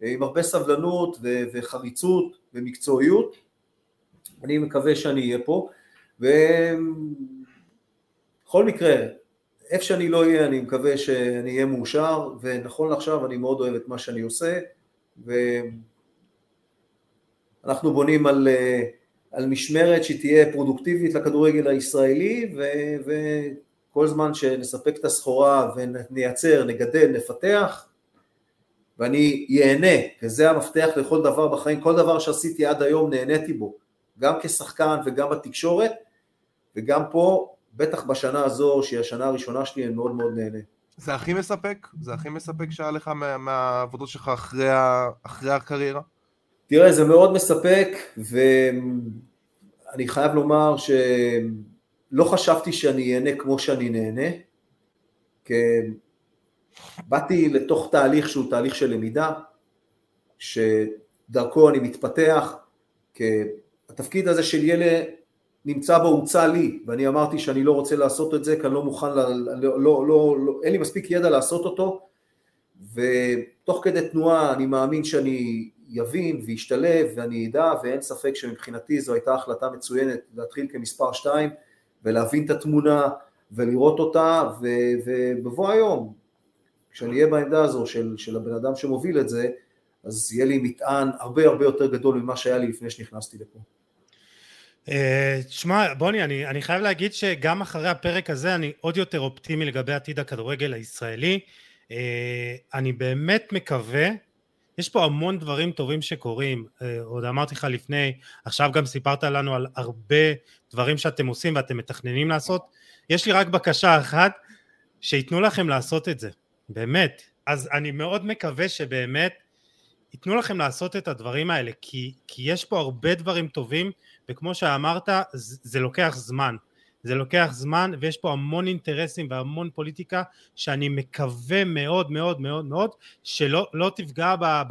עם הרבה סבלנות ו, וחריצות ומקצועיות. אני מקווה שאני אהיה פה, ובכל מקרה, איפה שאני לא אהיה, אני מקווה שאני אהיה מאושר, ונכון לעכשיו אני מאוד אוהב את מה שאני עושה, ואנחנו בונים על, על משמרת שתהיה פרודוקטיבית לכדורגל הישראלי, ו, וכל זמן שנספק את הסחורה ונייצר, נגדל, נפתח, ואני ייהנה, וזה המפתח לכל דבר בחיים, כל דבר שעשיתי עד היום נהניתי בו, גם כשחקן וגם בתקשורת, וגם פה בטח בשנה הזו, שהיא השנה הראשונה שלי, אני מאוד מאוד נהנה. זה הכי מספק? זה הכי מספק שהיה לך מה, מהעבודות שלך אחרי, ה, אחרי הקריירה? תראה, זה מאוד מספק, ואני חייב לומר שלא חשבתי שאני אהנה כמו שאני נהנה, כי באתי לתוך תהליך שהוא תהליך של למידה, שדרכו אני מתפתח, כי התפקיד הזה של ילד נמצא בו הוצע לי, ואני אמרתי שאני לא רוצה לעשות את זה, כי אני לא מוכן, ל, לא, לא, לא, לא, אין לי מספיק ידע לעשות אותו, ותוך כדי תנועה אני מאמין שאני יבין וישתלב ואני אדע, ואין ספק שמבחינתי זו הייתה החלטה מצוינת להתחיל כמספר שתיים, ולהבין את התמונה ולראות אותה, ובבוא היום, כשאני אהיה בעמדה הזו של, של הבן אדם שמוביל את זה, אז יהיה לי מטען הרבה הרבה יותר גדול ממה שהיה לי לפני שנכנסתי לפה. תשמע, אה, בוני, אני, אני חייב להגיד שגם אחרי הפרק הזה אני עוד יותר אופטימי לגבי עתיד הכדורגל הישראלי. אה, אני באמת מקווה יש פה המון דברים טובים שקורים, אה, עוד אמרתי לך לפני, עכשיו גם סיפרת לנו על הרבה דברים שאתם עושים ואתם מתכננים לעשות, יש לי רק בקשה אחת, שייתנו לכם לעשות את זה, באמת. אז אני מאוד מקווה שבאמת ייתנו לכם לעשות את הדברים האלה, כי, כי יש פה הרבה דברים טובים, וכמו שאמרת, זה, זה לוקח זמן. זה לוקח זמן ויש פה המון אינטרסים והמון פוליטיקה שאני מקווה מאוד מאוד מאוד מאוד שלא לא תפגע ב,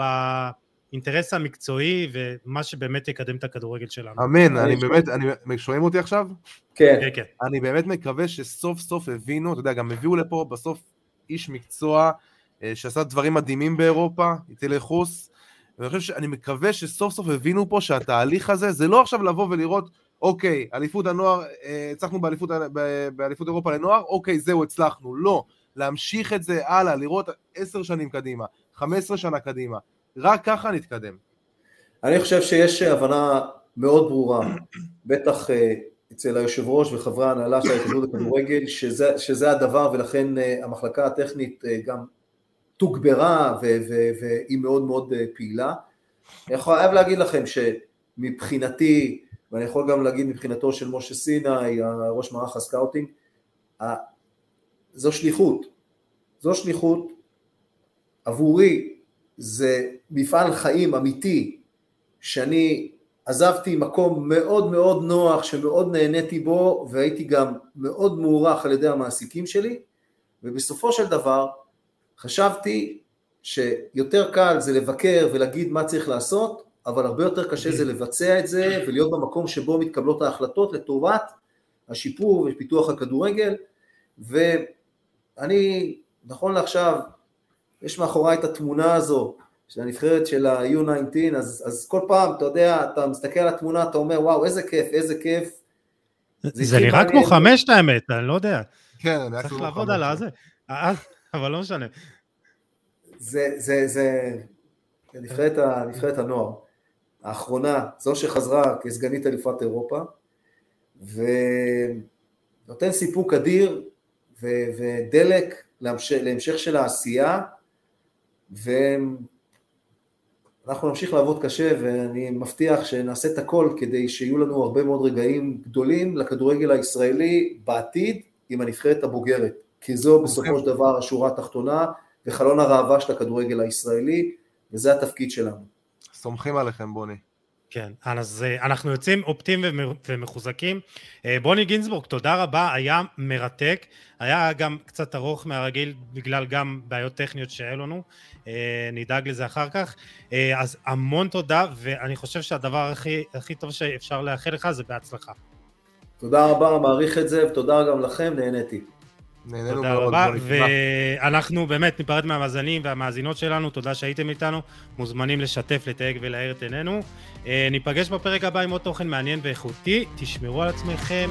באינטרס המקצועי ומה שבאמת יקדם את הכדורגל שלנו. אמן, אני באמת, אני, שומעים אותי עכשיו? כן. כן, כן. אני באמת מקווה שסוף סוף הבינו, אתה יודע, גם הביאו לפה בסוף איש מקצוע אה, שעשה דברים מדהימים באירופה, הטיל חוס, ואני חושב שאני מקווה שסוף סוף הבינו פה שהתהליך הזה זה לא עכשיו לבוא ולראות אוקיי, אליפות הנוער, אה, הצלחנו באליפות, באליפות אירופה לנוער, אוקיי, זהו, הצלחנו. לא, להמשיך את זה הלאה, לראות עשר שנים קדימה, חמש עשרה שנה קדימה, רק ככה נתקדם. אני חושב שיש הבנה מאוד ברורה, בטח אה, אצל היושב ראש וחברי ההנהלה של ההתאחדות לכדורגל, שזה, שזה הדבר ולכן אה, המחלקה הטכנית גם תוגברה והיא מאוד מאוד פעילה. אני חייב להגיד לכם שמבחינתי ואני יכול גם להגיד מבחינתו של משה סיני, ראש מערך ה scouting, זו שליחות, זו שליחות, עבורי זה מפעל חיים אמיתי, שאני עזבתי מקום מאוד מאוד נוח, שמאוד נהניתי בו, והייתי גם מאוד מוערך על ידי המעסיקים שלי, ובסופו של דבר חשבתי שיותר קל זה לבקר ולהגיד מה צריך לעשות, אבל הרבה יותר קשה זה לבצע את זה ולהיות במקום שבו מתקבלות ההחלטות לטובת השיפור ופיתוח הכדורגל. ואני נכון לעכשיו יש מאחוריי את התמונה הזו של הנבחרת של ה-U19 אז, אז כל פעם אתה יודע אתה מסתכל על התמונה אתה אומר וואו איזה כיף איזה כיף. זה, זה נראה כמו חמש האמת אני לא יודע. כן, צריך לעבוד על הזה. אה, אבל לא משנה זה, זה, זה, נבחרת, נבחרת הנוער. האחרונה, זו שחזרה כסגנית אלופת אירופה, ונותן סיפוק אדיר ו- ודלק להמשך, להמשך של העשייה, ואנחנו נמשיך לעבוד קשה, ואני מבטיח שנעשה את הכל כדי שיהיו לנו הרבה מאוד רגעים גדולים לכדורגל הישראלי בעתיד עם הנבחרת הבוגרת, כי זו בסופו של דבר השורה התחתונה וחלון הראווה של הכדורגל הישראלי, וזה התפקיד שלנו. סומכים עליכם, בוני. כן, אז אה, אנחנו יוצאים אופטיים ומחוזקים. אה, בוני גינזבורג, תודה רבה, היה מרתק. היה גם קצת ארוך מהרגיל בגלל גם בעיות טכניות שהיו לנו. אה, נדאג לזה אחר כך. אז המון תודה, ואני חושב שהדבר הכי, הכי טוב שאפשר לאחל לך זה בהצלחה. תודה רבה, מעריך את זה, ותודה גם לכם, נהניתי. תודה רבה, ואנחנו באמת ניפרד מהמאזינים והמאזינות שלנו, תודה שהייתם איתנו, מוזמנים לשתף, לתייג ולהאיר את עינינו. אה, ניפגש בפרק הבא עם עוד תוכן מעניין ואיכותי, תשמרו על עצמכם,